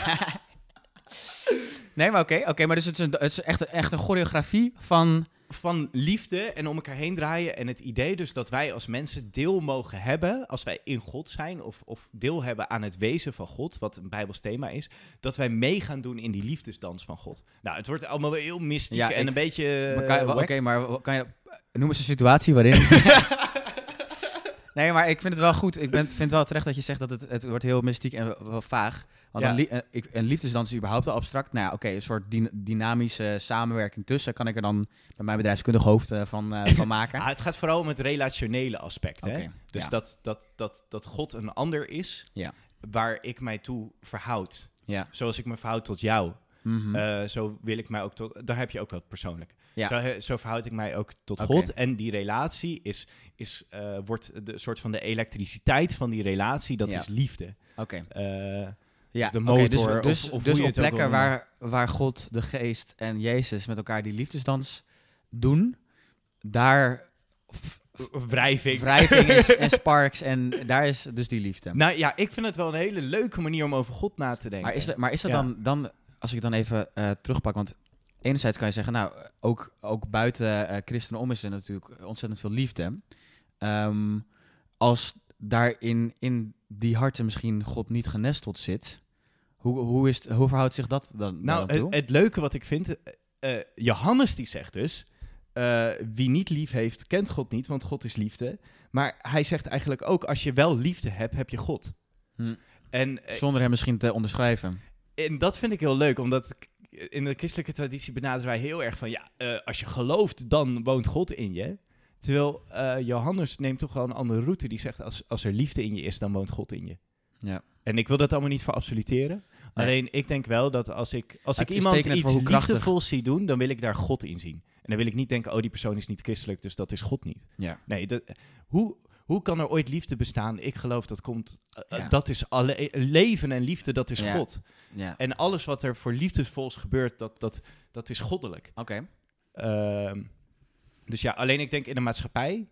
[SPEAKER 2] nee, maar oké. Okay, okay, maar dus het is, een, het is echt, echt een choreografie van...
[SPEAKER 1] Van liefde en om elkaar heen draaien. En het idee dus dat wij als mensen deel mogen hebben, als wij in God zijn, of, of deel hebben aan het wezen van God, wat een Bijbels thema is, dat wij mee gaan doen in die liefdesdans van God. Nou, het wordt allemaal heel mystiek ja, en ik, een beetje...
[SPEAKER 2] Uh, Oké, okay, maar kan je... Noem eens een situatie waarin... [LAUGHS] Nee, maar ik vind het wel goed. Ik ben, vind wel terecht dat je zegt dat het, het wordt heel mystiek en wel, wel vaag. Want
[SPEAKER 1] Ja.
[SPEAKER 2] een, li- eh, ik, een liefdesdans is überhaupt al abstract. Nou ja, oké, een soort dyna- dynamische samenwerking tussen. Kan ik er dan bij mijn bedrijfskundig hoofd eh, van, eh, van [LAUGHS] maken.
[SPEAKER 1] Ah, het gaat vooral om het relationele aspect. Hè? Dus
[SPEAKER 2] ja.
[SPEAKER 1] dat, dat, dat, dat God een ander is
[SPEAKER 2] Ja.
[SPEAKER 1] waar ik mij toe verhoud.
[SPEAKER 2] Ja.
[SPEAKER 1] Zoals ik me verhoud tot jou.
[SPEAKER 2] Mhm.
[SPEAKER 1] Zo wil ik mij ook tot. Daar heb je ook wat persoonlijk.
[SPEAKER 2] Ja.
[SPEAKER 1] Zo, zo verhoud ik mij ook tot. God. En die relatie is, is, eh, wordt de soort van de elektriciteit van die relatie, dat
[SPEAKER 2] Ja.
[SPEAKER 1] is liefde.
[SPEAKER 2] Oké.
[SPEAKER 1] Eh,
[SPEAKER 2] Ja,
[SPEAKER 1] de
[SPEAKER 2] oké,
[SPEAKER 1] motor
[SPEAKER 2] dus, dus,
[SPEAKER 1] of
[SPEAKER 2] dus op
[SPEAKER 1] wil
[SPEAKER 2] plekken waar, waar God, de Geest en Jezus met elkaar die liefdesdans doen, daar
[SPEAKER 1] wrijving.
[SPEAKER 2] wrijving is [LAUGHS] en sparks en daar is dus die liefde.
[SPEAKER 1] Nou ja, ik vind het wel een hele leuke manier om over God na te denken.
[SPEAKER 2] Maar is dat, maar is dat
[SPEAKER 1] Ja.
[SPEAKER 2] dan, dan, als ik dan even eh, terugpak, want enerzijds kan je zeggen, nou, ook, ook buiten eh christenen om is er natuurlijk ontzettend veel liefde. Ehm, als daarin in die harten misschien God niet genesteld zit, hoe, hoe, is het, hoe verhoudt zich dat dan,
[SPEAKER 1] Nou,
[SPEAKER 2] dan toe?
[SPEAKER 1] het, het leuke wat ik vind, eh, eh, Johannes die zegt dus, wie niet lief heeft, kent God niet, want God is liefde. Maar hij zegt eigenlijk ook, als je wel liefde hebt, heb je God.
[SPEAKER 2] Hm.
[SPEAKER 1] En,
[SPEAKER 2] Zonder hem misschien te onderschrijven.
[SPEAKER 1] en dat vind ik heel leuk, omdat in de christelijke traditie benaderen wij heel erg van, ja, eh, als je gelooft, dan woont God in je. Terwijl eh, Johannes neemt toch wel een andere route, die zegt, als, als er liefde in je is, dan woont God in je.
[SPEAKER 2] Ja.
[SPEAKER 1] En ik wil dat allemaal niet voor absoluteren.
[SPEAKER 2] Nee.
[SPEAKER 1] Alleen ik denk wel dat als ik, als ik
[SPEAKER 2] Het
[SPEAKER 1] iemand iets liefdevols zie doen, dan wil ik daar God in zien. En dan wil ik niet denken, oh die persoon is niet christelijk, dus dat is God niet.
[SPEAKER 2] Ja.
[SPEAKER 1] Nee, dat, hoe, hoe kan er ooit liefde bestaan? Ik geloof dat komt, eh,
[SPEAKER 2] Ja.
[SPEAKER 1] dat is alle, eh, leven en liefde, dat is
[SPEAKER 2] Ja.
[SPEAKER 1] God.
[SPEAKER 2] ja.
[SPEAKER 1] En alles wat er voor liefdevols gebeurt, dat, dat, dat is goddelijk.
[SPEAKER 2] Oké.
[SPEAKER 1] Ehm, dus ja, alleen ik denk in de maatschappij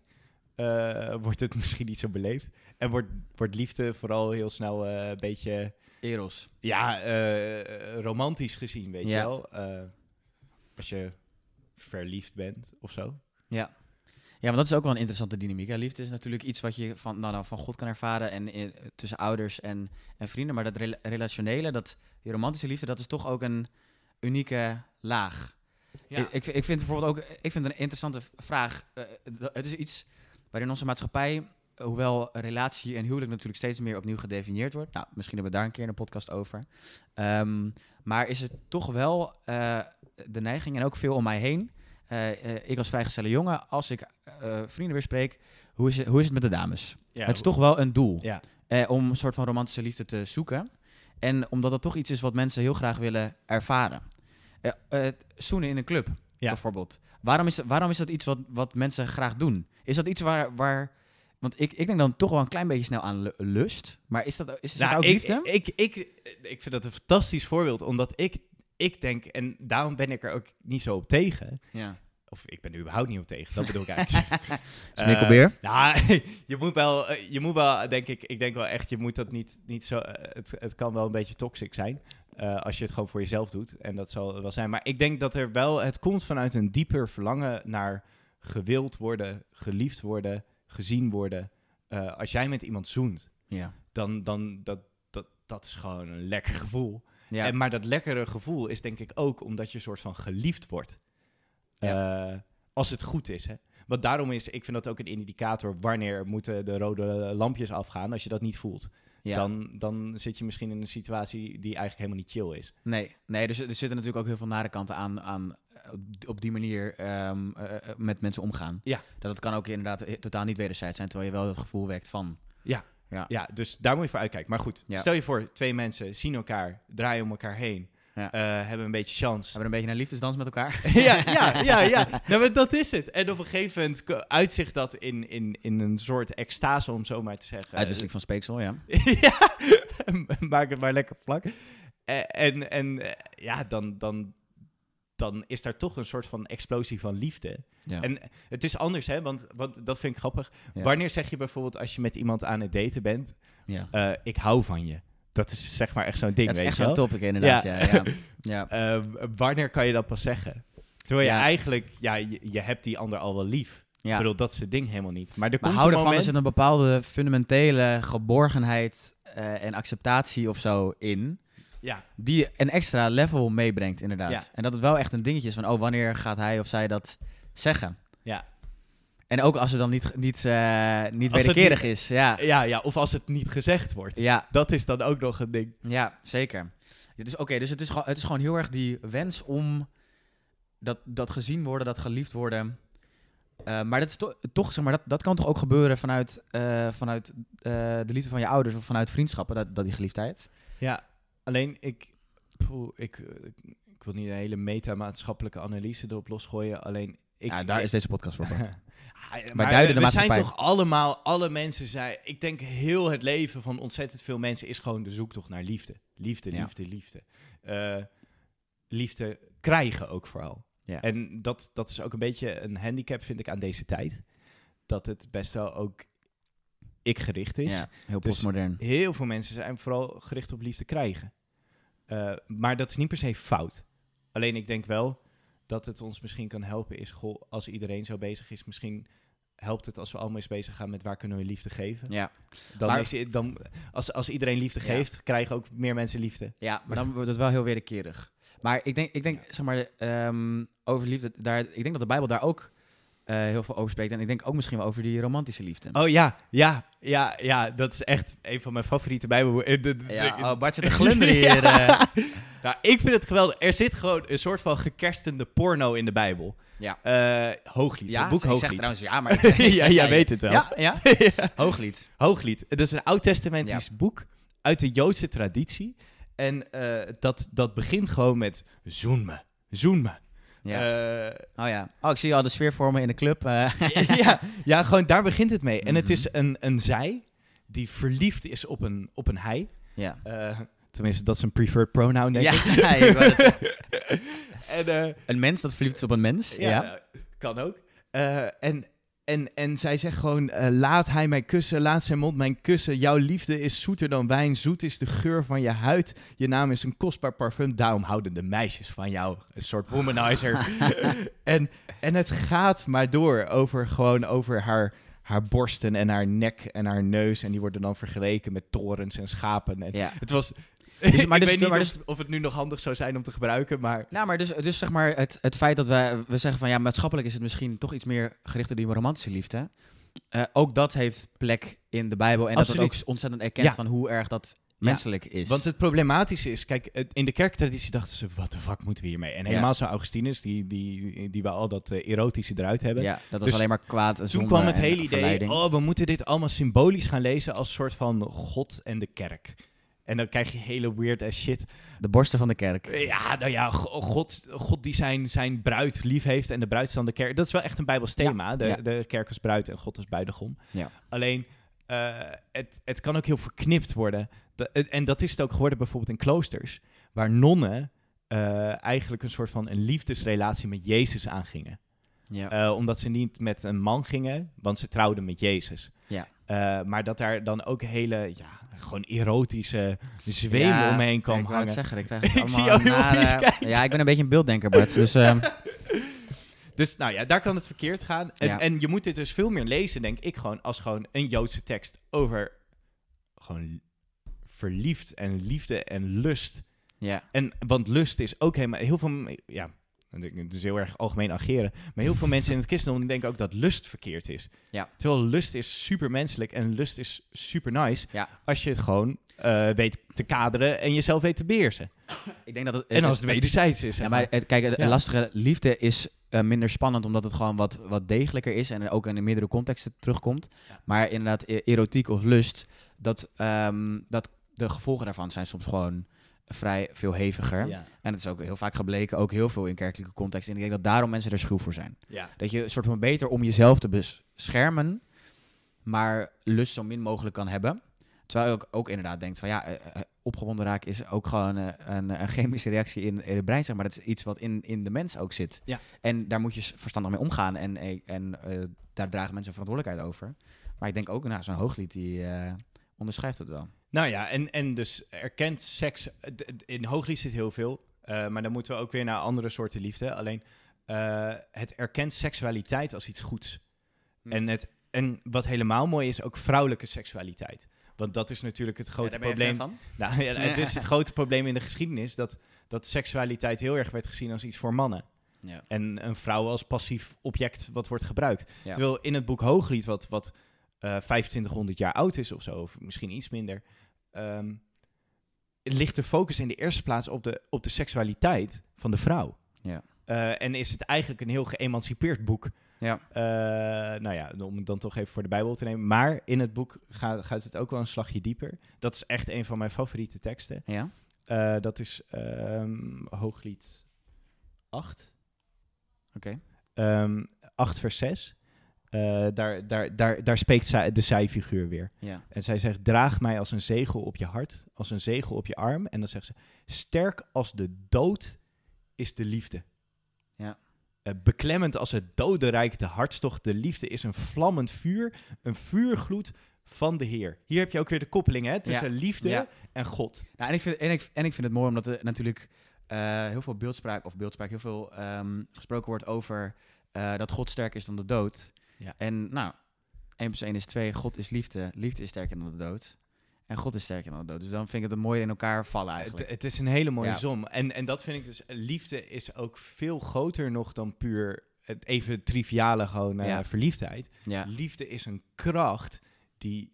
[SPEAKER 1] eh, wordt het [LAUGHS] misschien niet zo beleefd. En wordt, wordt liefde vooral heel snel eh, een beetje
[SPEAKER 2] Eros.
[SPEAKER 1] ja, eh, romantisch gezien, weet je wel. Eh, als je verliefd bent of zo.
[SPEAKER 2] Ja. Ja, maar dat is ook wel een interessante dynamiek. Hè. Liefde is natuurlijk iets wat je van, nou, nou, van God kan ervaren en in, tussen ouders en, en vrienden. Maar dat rela- relationele, dat, die romantische liefde, dat is toch ook een unieke laag. Ik, ik, ik vind bijvoorbeeld ook, ik vind het een interessante vraag. Eh, d- het is iets waarin onze maatschappij, eh, hoewel relatie en huwelijk natuurlijk steeds meer opnieuw gedefinieerd wordt. Nou, misschien hebben we daar een keer een podcast over. Ehm, maar is het toch wel eh, de neiging en ook veel om mij heen. Eh, eh, ik als vrijgestelde jongen, als ik eh, vrienden weer spreek, hoe is, het, hoe is het met de dames?
[SPEAKER 1] ja,
[SPEAKER 2] het is toch wel een doel om een soort van romantische liefde te zoeken. En omdat dat toch iets is wat mensen heel graag willen ervaren. Zoenen in een club,
[SPEAKER 1] Ja.
[SPEAKER 2] bijvoorbeeld. Waarom is, waarom is dat iets wat, wat mensen graag doen? Is dat iets waar... waar want ik, ik denk dan toch wel een klein beetje snel aan lu- lust. Maar is dat, is dat
[SPEAKER 1] Nou,
[SPEAKER 2] ook
[SPEAKER 1] ik,
[SPEAKER 2] liefde?
[SPEAKER 1] Ik, ik, ik vind dat een fantastisch voorbeeld, omdat ik, ik denk, en daarom ben ik er ook niet zo op tegen.
[SPEAKER 2] ja.
[SPEAKER 1] Of ik ben er überhaupt niet op tegen, dat bedoel ik [LAUGHS] eigenlijk.
[SPEAKER 2] Smikkelbeer?
[SPEAKER 1] Eh, [LAUGHS] nou, je moet wel, eh, je moet wel, denk ik, ik denk wel echt, je moet dat niet, niet zo, eh, het, het kan wel een beetje toxic zijn. als je het gewoon voor jezelf doet. En dat zal wel zijn. Maar ik denk dat er wel, het komt vanuit een dieper verlangen naar gewild worden, geliefd worden, gezien worden. Als jij met iemand zoent,
[SPEAKER 2] ja.
[SPEAKER 1] dan, dan dat, dat, dat is gewoon een lekker gevoel.
[SPEAKER 2] Ja.
[SPEAKER 1] En, maar dat lekkere gevoel is denk ik ook omdat je een soort van geliefd wordt. Eh, als het goed is, hè. Want daarom is, ik vind dat ook een indicator wanneer moeten de rode lampjes afgaan. Als je dat niet voelt,
[SPEAKER 2] ja.
[SPEAKER 1] dan, dan zit je misschien in een situatie die eigenlijk helemaal niet chill is.
[SPEAKER 2] Nee, nee dus er zitten natuurlijk ook heel veel nare kanten aan, aan op- die manier ehm, eh, eh, met mensen omgaan.
[SPEAKER 1] Ja.
[SPEAKER 2] Dat het kan ook inderdaad totaal niet wederzijds zijn, terwijl je wel het gevoel wekt van...
[SPEAKER 1] Ja.
[SPEAKER 2] Ja.
[SPEAKER 1] Ja, dus daar moet je voor uitkijken. Maar goed,
[SPEAKER 2] Ja.
[SPEAKER 1] stel je voor, twee mensen zien elkaar, draaien om elkaar heen,
[SPEAKER 2] Ja.
[SPEAKER 1] eh, hebben een beetje chance.
[SPEAKER 2] Hebben een beetje een liefdesdans met elkaar? [LAUGHS]
[SPEAKER 1] ja, ja, ja, [LAUGHS] ja. Nou, maar dat is het. En op een gegeven moment uitzicht dat in, in, in een soort extase, om zo maar te zeggen.
[SPEAKER 2] Uitwisseling van speeksel, ja. [LAUGHS]
[SPEAKER 1] ja, maak het maar lekker vlak. Eh, en en eh, ja, dan, dan, dan is daar toch een soort van explosie van liefde.
[SPEAKER 2] ja.
[SPEAKER 1] En het is anders, hè, want, want dat vind ik grappig.
[SPEAKER 2] Ja.
[SPEAKER 1] Wanneer zeg je bijvoorbeeld als je met iemand aan het daten bent,
[SPEAKER 2] ja.
[SPEAKER 1] eh, ik hou van je. Dat is zeg maar echt zo'n ding,
[SPEAKER 2] dat is echt zo'n topic inderdaad, ja. ja, ja. [LAUGHS]
[SPEAKER 1] Eh, wanneer kan je dat pas zeggen? Terwijl je eigenlijk, ja, je, je hebt die ander al wel lief. Ik
[SPEAKER 2] ja.
[SPEAKER 1] bedoel, dat is het ding helemaal niet. Maar er
[SPEAKER 2] Maar
[SPEAKER 1] komt
[SPEAKER 2] houden van
[SPEAKER 1] moment...
[SPEAKER 2] is het een bepaalde fundamentele geborgenheid eh, en acceptatie of zo in...
[SPEAKER 1] Ja,
[SPEAKER 2] die een extra level meebrengt, inderdaad.
[SPEAKER 1] Ja.
[SPEAKER 2] En dat het wel echt een dingetje is van, oh, wanneer gaat hij of zij dat zeggen?
[SPEAKER 1] ja.
[SPEAKER 2] En ook als het dan niet, niet, eh, niet
[SPEAKER 1] Als
[SPEAKER 2] wederkerig is. Ja.
[SPEAKER 1] Ja, ja, of als het niet gezegd wordt.
[SPEAKER 2] Ja,
[SPEAKER 1] Dat is dan ook nog een ding.
[SPEAKER 2] ja, zeker. Ja, dus oké, dus het is, gewoon, het is gewoon heel erg die wens om dat, dat gezien worden, dat geliefd worden. Eh, maar dat is to- toch, zeg maar, dat, dat kan toch ook gebeuren vanuit, eh, vanuit de liefde van je ouders of vanuit vriendschappen, dat, dat die geliefdheid.
[SPEAKER 1] Ja, alleen ik, poeh, ik, eh, ik, ik wil niet een hele meta-maatschappelijke analyse erop losgooien. Alleen ik.
[SPEAKER 2] ja, daar is deze podcast voor. [LAUGHS]
[SPEAKER 1] Ah,
[SPEAKER 2] duiden de
[SPEAKER 1] we zijn toch allemaal, alle mensen zijn. Ik denk heel het leven van ontzettend veel mensen is gewoon de zoektocht naar liefde. Liefde,
[SPEAKER 2] Ja.
[SPEAKER 1] liefde, liefde. Eh, liefde krijgen ook vooral.
[SPEAKER 2] Ja.
[SPEAKER 1] En dat, dat is ook een beetje een handicap, vind ik, aan deze tijd. Dat het best wel ook ik gericht is.
[SPEAKER 2] Ja, heel
[SPEAKER 1] Dus-
[SPEAKER 2] postmodern.
[SPEAKER 1] Heel veel mensen zijn vooral gericht op liefde krijgen. Eh, maar dat is niet per se fout. Alleen ik denk wel dat het ons misschien kan helpen is, goh, als iedereen zo bezig is, misschien helpt het als we allemaal eens bezig gaan met waar kunnen we liefde geven.
[SPEAKER 2] Ja.
[SPEAKER 1] Dan
[SPEAKER 2] Maar-
[SPEAKER 1] is, dan, als, als iedereen liefde
[SPEAKER 2] Ja.
[SPEAKER 1] geeft, krijgen ook meer mensen liefde.
[SPEAKER 2] Ja, maar dan wordt het wel heel wederkerig. Maar ik denk, ik denk zeg maar, ehm, over liefde, daar, ik denk dat de Bijbel daar ook eh, heel veel over spreekt. En ik denk ook misschien wel over die romantische liefde.
[SPEAKER 1] Oh ja, ja, ja, ja, dat is echt een van mijn favoriete bijbel. eh,
[SPEAKER 2] ja, oh, Bart zit te [LAUGHS] glunderen hier. eh. [LAUGHS]
[SPEAKER 1] Nou, ik vind het geweldig. Er zit gewoon een soort van gekerstende porno in de Bijbel.
[SPEAKER 2] Ja.
[SPEAKER 1] Eh, hooglied,
[SPEAKER 2] ja,
[SPEAKER 1] het boek
[SPEAKER 2] ik zeg
[SPEAKER 1] Hooglied.
[SPEAKER 2] trouwens ja, maar... [LAUGHS] ik
[SPEAKER 1] Ja, jij weet het wel.
[SPEAKER 2] Ja, ja. Hooglied.
[SPEAKER 1] Hooglied. Het is een oud-testamentisch boek uit de Joodse traditie. En dat, dat begint gewoon met zoen me, zoen me.
[SPEAKER 2] Ja.
[SPEAKER 1] Eh,
[SPEAKER 2] oh ja. Oh, ik zie al de sfeer vormen in de club. eh. [LAUGHS]
[SPEAKER 1] ja, ja, gewoon daar begint het mee. En het
[SPEAKER 2] Mhm.
[SPEAKER 1] is een, een zij die verliefd is op een, op een hij.
[SPEAKER 2] ja.
[SPEAKER 1] Eh, tenminste, dat is een preferred pronoun, denk
[SPEAKER 2] Ja,
[SPEAKER 1] ik. [LAUGHS]
[SPEAKER 2] ik wou het zeggen. [LAUGHS]
[SPEAKER 1] En, eh,
[SPEAKER 2] een mens dat verliefd is op een mens. Ja.
[SPEAKER 1] Ja, kan ook. En, en, en zij zegt gewoon, eh, laat hij mij kussen, laat zijn mond mijn kussen. Jouw liefde is zoeter dan wijn, zoet is de geur van je huid. Je naam is een kostbaar parfum, daarom houden de meisjes van jou. Een soort womanizer. [LAUGHS] [LAUGHS] en, en het gaat maar door over gewoon over haar, haar borsten en haar nek en haar neus. En die worden dan vergeleken met torens en schapen. En
[SPEAKER 2] Ja.
[SPEAKER 1] Het was...
[SPEAKER 2] Dus- [LAUGHS]
[SPEAKER 1] ik
[SPEAKER 2] maar dus-
[SPEAKER 1] weet niet
[SPEAKER 2] maar
[SPEAKER 1] of, of het nu nog handig zou zijn om te gebruiken, maar...
[SPEAKER 2] Nou, maar dus, dus zeg maar het, het feit dat we, we zeggen van ja, maatschappelijk is het misschien toch iets meer gericht op die romantische liefde. Eh, ook dat heeft plek in de Bijbel en dat
[SPEAKER 1] Absoluut.
[SPEAKER 2] het ook ontzettend erkent
[SPEAKER 1] Ja.
[SPEAKER 2] van hoe erg dat menselijk is.
[SPEAKER 1] Want het problematische is, kijk, het- in de kerktraditie dachten ze, wat de fuck moeten we hiermee? En helemaal zo Augustinus, die, die, die we al dat eh, erotische eruit hebben.
[SPEAKER 2] ja, dat was
[SPEAKER 1] Dus
[SPEAKER 2] alleen maar kwaad,
[SPEAKER 1] Toen
[SPEAKER 2] zonde
[SPEAKER 1] kwam het
[SPEAKER 2] en
[SPEAKER 1] hele idee,
[SPEAKER 2] verleiding.
[SPEAKER 1] oh, we moeten dit allemaal symbolisch gaan lezen als soort van God en de kerk. En dan krijg je hele weird ass shit.
[SPEAKER 2] De borsten van de kerk.
[SPEAKER 1] Ja, nou ja, go- God, God die zijn, zijn bruid lief heeft en de bruid is dan de kerk. Dat is wel echt een Bijbels thema. de,
[SPEAKER 2] ja.
[SPEAKER 1] de kerk als bruid en God als bruidegom.
[SPEAKER 2] Ja.
[SPEAKER 1] Alleen, eh, het, het kan ook heel verknipt worden. Da- en dat is het ook geworden bijvoorbeeld in kloosters. Waar nonnen eh, eigenlijk een soort van een liefdesrelatie met Jezus aangingen.
[SPEAKER 2] Ja.
[SPEAKER 1] Eh, omdat ze niet met een man gingen, want ze trouwden met Jezus.
[SPEAKER 2] Ja.
[SPEAKER 1] Eh, maar dat daar dan ook hele, ja, gewoon erotische zweem
[SPEAKER 2] Ja,
[SPEAKER 1] omheen kwam
[SPEAKER 2] ja, ik wou het
[SPEAKER 1] hangen.
[SPEAKER 2] zeggen, ik krijg het [LAUGHS]
[SPEAKER 1] Ik zie jou heel
[SPEAKER 2] nare-
[SPEAKER 1] vies kijken.
[SPEAKER 2] Ja, ik ben een beetje een beelddenker, Bart. Dus ehm, [LAUGHS]
[SPEAKER 1] Dus nou ja, daar kan het verkeerd gaan. En,
[SPEAKER 2] Ja.
[SPEAKER 1] en je moet dit dus veel meer lezen, denk ik, gewoon als gewoon een Joodse tekst over gewoon verliefd en liefde en lust.
[SPEAKER 2] ja.
[SPEAKER 1] En want lust is ook helemaal heel veel, ja, het is heel erg algemeen ageren, maar heel veel mensen in het christendom die denken ook dat lust verkeerd is.
[SPEAKER 2] Ja.
[SPEAKER 1] Terwijl lust is super menselijk en lust is super nice
[SPEAKER 2] Ja.
[SPEAKER 1] als je het gewoon eh, weet te kaderen en jezelf weet te beheersen.
[SPEAKER 2] Ik denk dat het...
[SPEAKER 1] En als het wederzijds is.
[SPEAKER 2] Ja, maar het, kijk,
[SPEAKER 1] Ja.
[SPEAKER 2] lastige liefde is eh, minder spannend omdat het gewoon wat, wat degelijker is en ook in meerdere contexten terugkomt. Maar inderdaad, e- erotiek of lust, dat, ehm, dat de gevolgen daarvan zijn soms gewoon vrij veel heviger.
[SPEAKER 1] Ja.
[SPEAKER 2] En het is ook heel vaak gebleken, ook heel veel in kerkelijke context. En ik denk dat daarom mensen er schuw voor zijn.
[SPEAKER 1] Ja.
[SPEAKER 2] Dat je een soort van beter om jezelf te beschermen, maar lust zo min mogelijk kan hebben. Terwijl je ook, ook inderdaad denkt van ja, eh, eh, opgewonden raken is ook gewoon eh, een, een chemische reactie in, in het brein, zeg maar. Dat is iets wat in, in de mens ook zit.
[SPEAKER 1] Ja.
[SPEAKER 2] En daar moet je verstandig mee omgaan en, en daar dragen mensen verantwoordelijkheid over. Maar ik denk ook, nou, zo'n hooglied die onderschrijft het wel.
[SPEAKER 1] Nou ja, en, en dus erkent seks. d- In hooglied zit heel veel. eh, maar dan moeten we ook weer naar andere soorten liefde. Alleen eh, het erkent seksualiteit als iets goeds.
[SPEAKER 2] Hm.
[SPEAKER 1] En, het, en wat helemaal mooi is, ook vrouwelijke seksualiteit. Want dat is natuurlijk het grote
[SPEAKER 2] Ja, daar ben je
[SPEAKER 1] probleem.
[SPEAKER 2] van? [LAUGHS]
[SPEAKER 1] Nou, ja, het is het [LAUGHS] grote probleem in de geschiedenis dat, dat seksualiteit heel erg werd gezien als iets voor mannen.
[SPEAKER 2] Ja.
[SPEAKER 1] En een vrouw als passief object wat wordt gebruikt. Terwijl in het boek Hooglied, wat, wat eh 2500 jaar oud is of zo, of misschien iets minder, ehm, ligt de focus in de eerste plaats op de, op de seksualiteit van de vrouw.
[SPEAKER 2] Ja.
[SPEAKER 1] Eh, en is het eigenlijk een heel geëmancipeerd boek.
[SPEAKER 2] Ja.
[SPEAKER 1] Eh, nou ja, om het dan toch even voor de Bijbel te nemen. Maar in het boek gaat, gaat het ook wel een slagje dieper. Dat is echt een van mijn favoriete teksten.
[SPEAKER 2] Ja?
[SPEAKER 1] Eh, dat is ehm, Hooglied 8.
[SPEAKER 2] Oké.
[SPEAKER 1] Ehm 8 vers 6. Eh, daar, daar, daar, daar spreekt zij, de zijfiguur weer.
[SPEAKER 2] Ja.
[SPEAKER 1] En zij zegt, draag mij als een zegel op je hart, als een zegel op je arm. En dan zegt ze, sterk als de dood is de liefde.
[SPEAKER 2] Ja.
[SPEAKER 1] Eh, beklemmend als het dodenrijk de hartstocht. De liefde is een vlammend vuur, een vuurgloed van de Heer. Hier heb je ook weer de koppeling hè, tussen liefde
[SPEAKER 2] Ja.
[SPEAKER 1] en God.
[SPEAKER 2] Nou, en, ik vind, en, ik, en ik vind het mooi omdat er natuurlijk eh, heel veel beeldspraak, of beeldspraak, heel veel ehm, gesproken wordt over dat God sterker is dan de dood.
[SPEAKER 1] Ja.
[SPEAKER 2] En nou, 1 plus 1 is 2, God is liefde, liefde is sterker dan de dood. En God is sterker dan de dood. Dus dan vind ik het een mooi in elkaar vallen
[SPEAKER 1] Het,
[SPEAKER 2] eigenlijk.
[SPEAKER 1] het is een hele mooie
[SPEAKER 2] Ja.
[SPEAKER 1] som. En, en dat vind ik dus, liefde is ook veel groter nog dan puur het even triviale gewoon eh,
[SPEAKER 2] Ja.
[SPEAKER 1] verliefdheid.
[SPEAKER 2] ja.
[SPEAKER 1] Liefde is een kracht die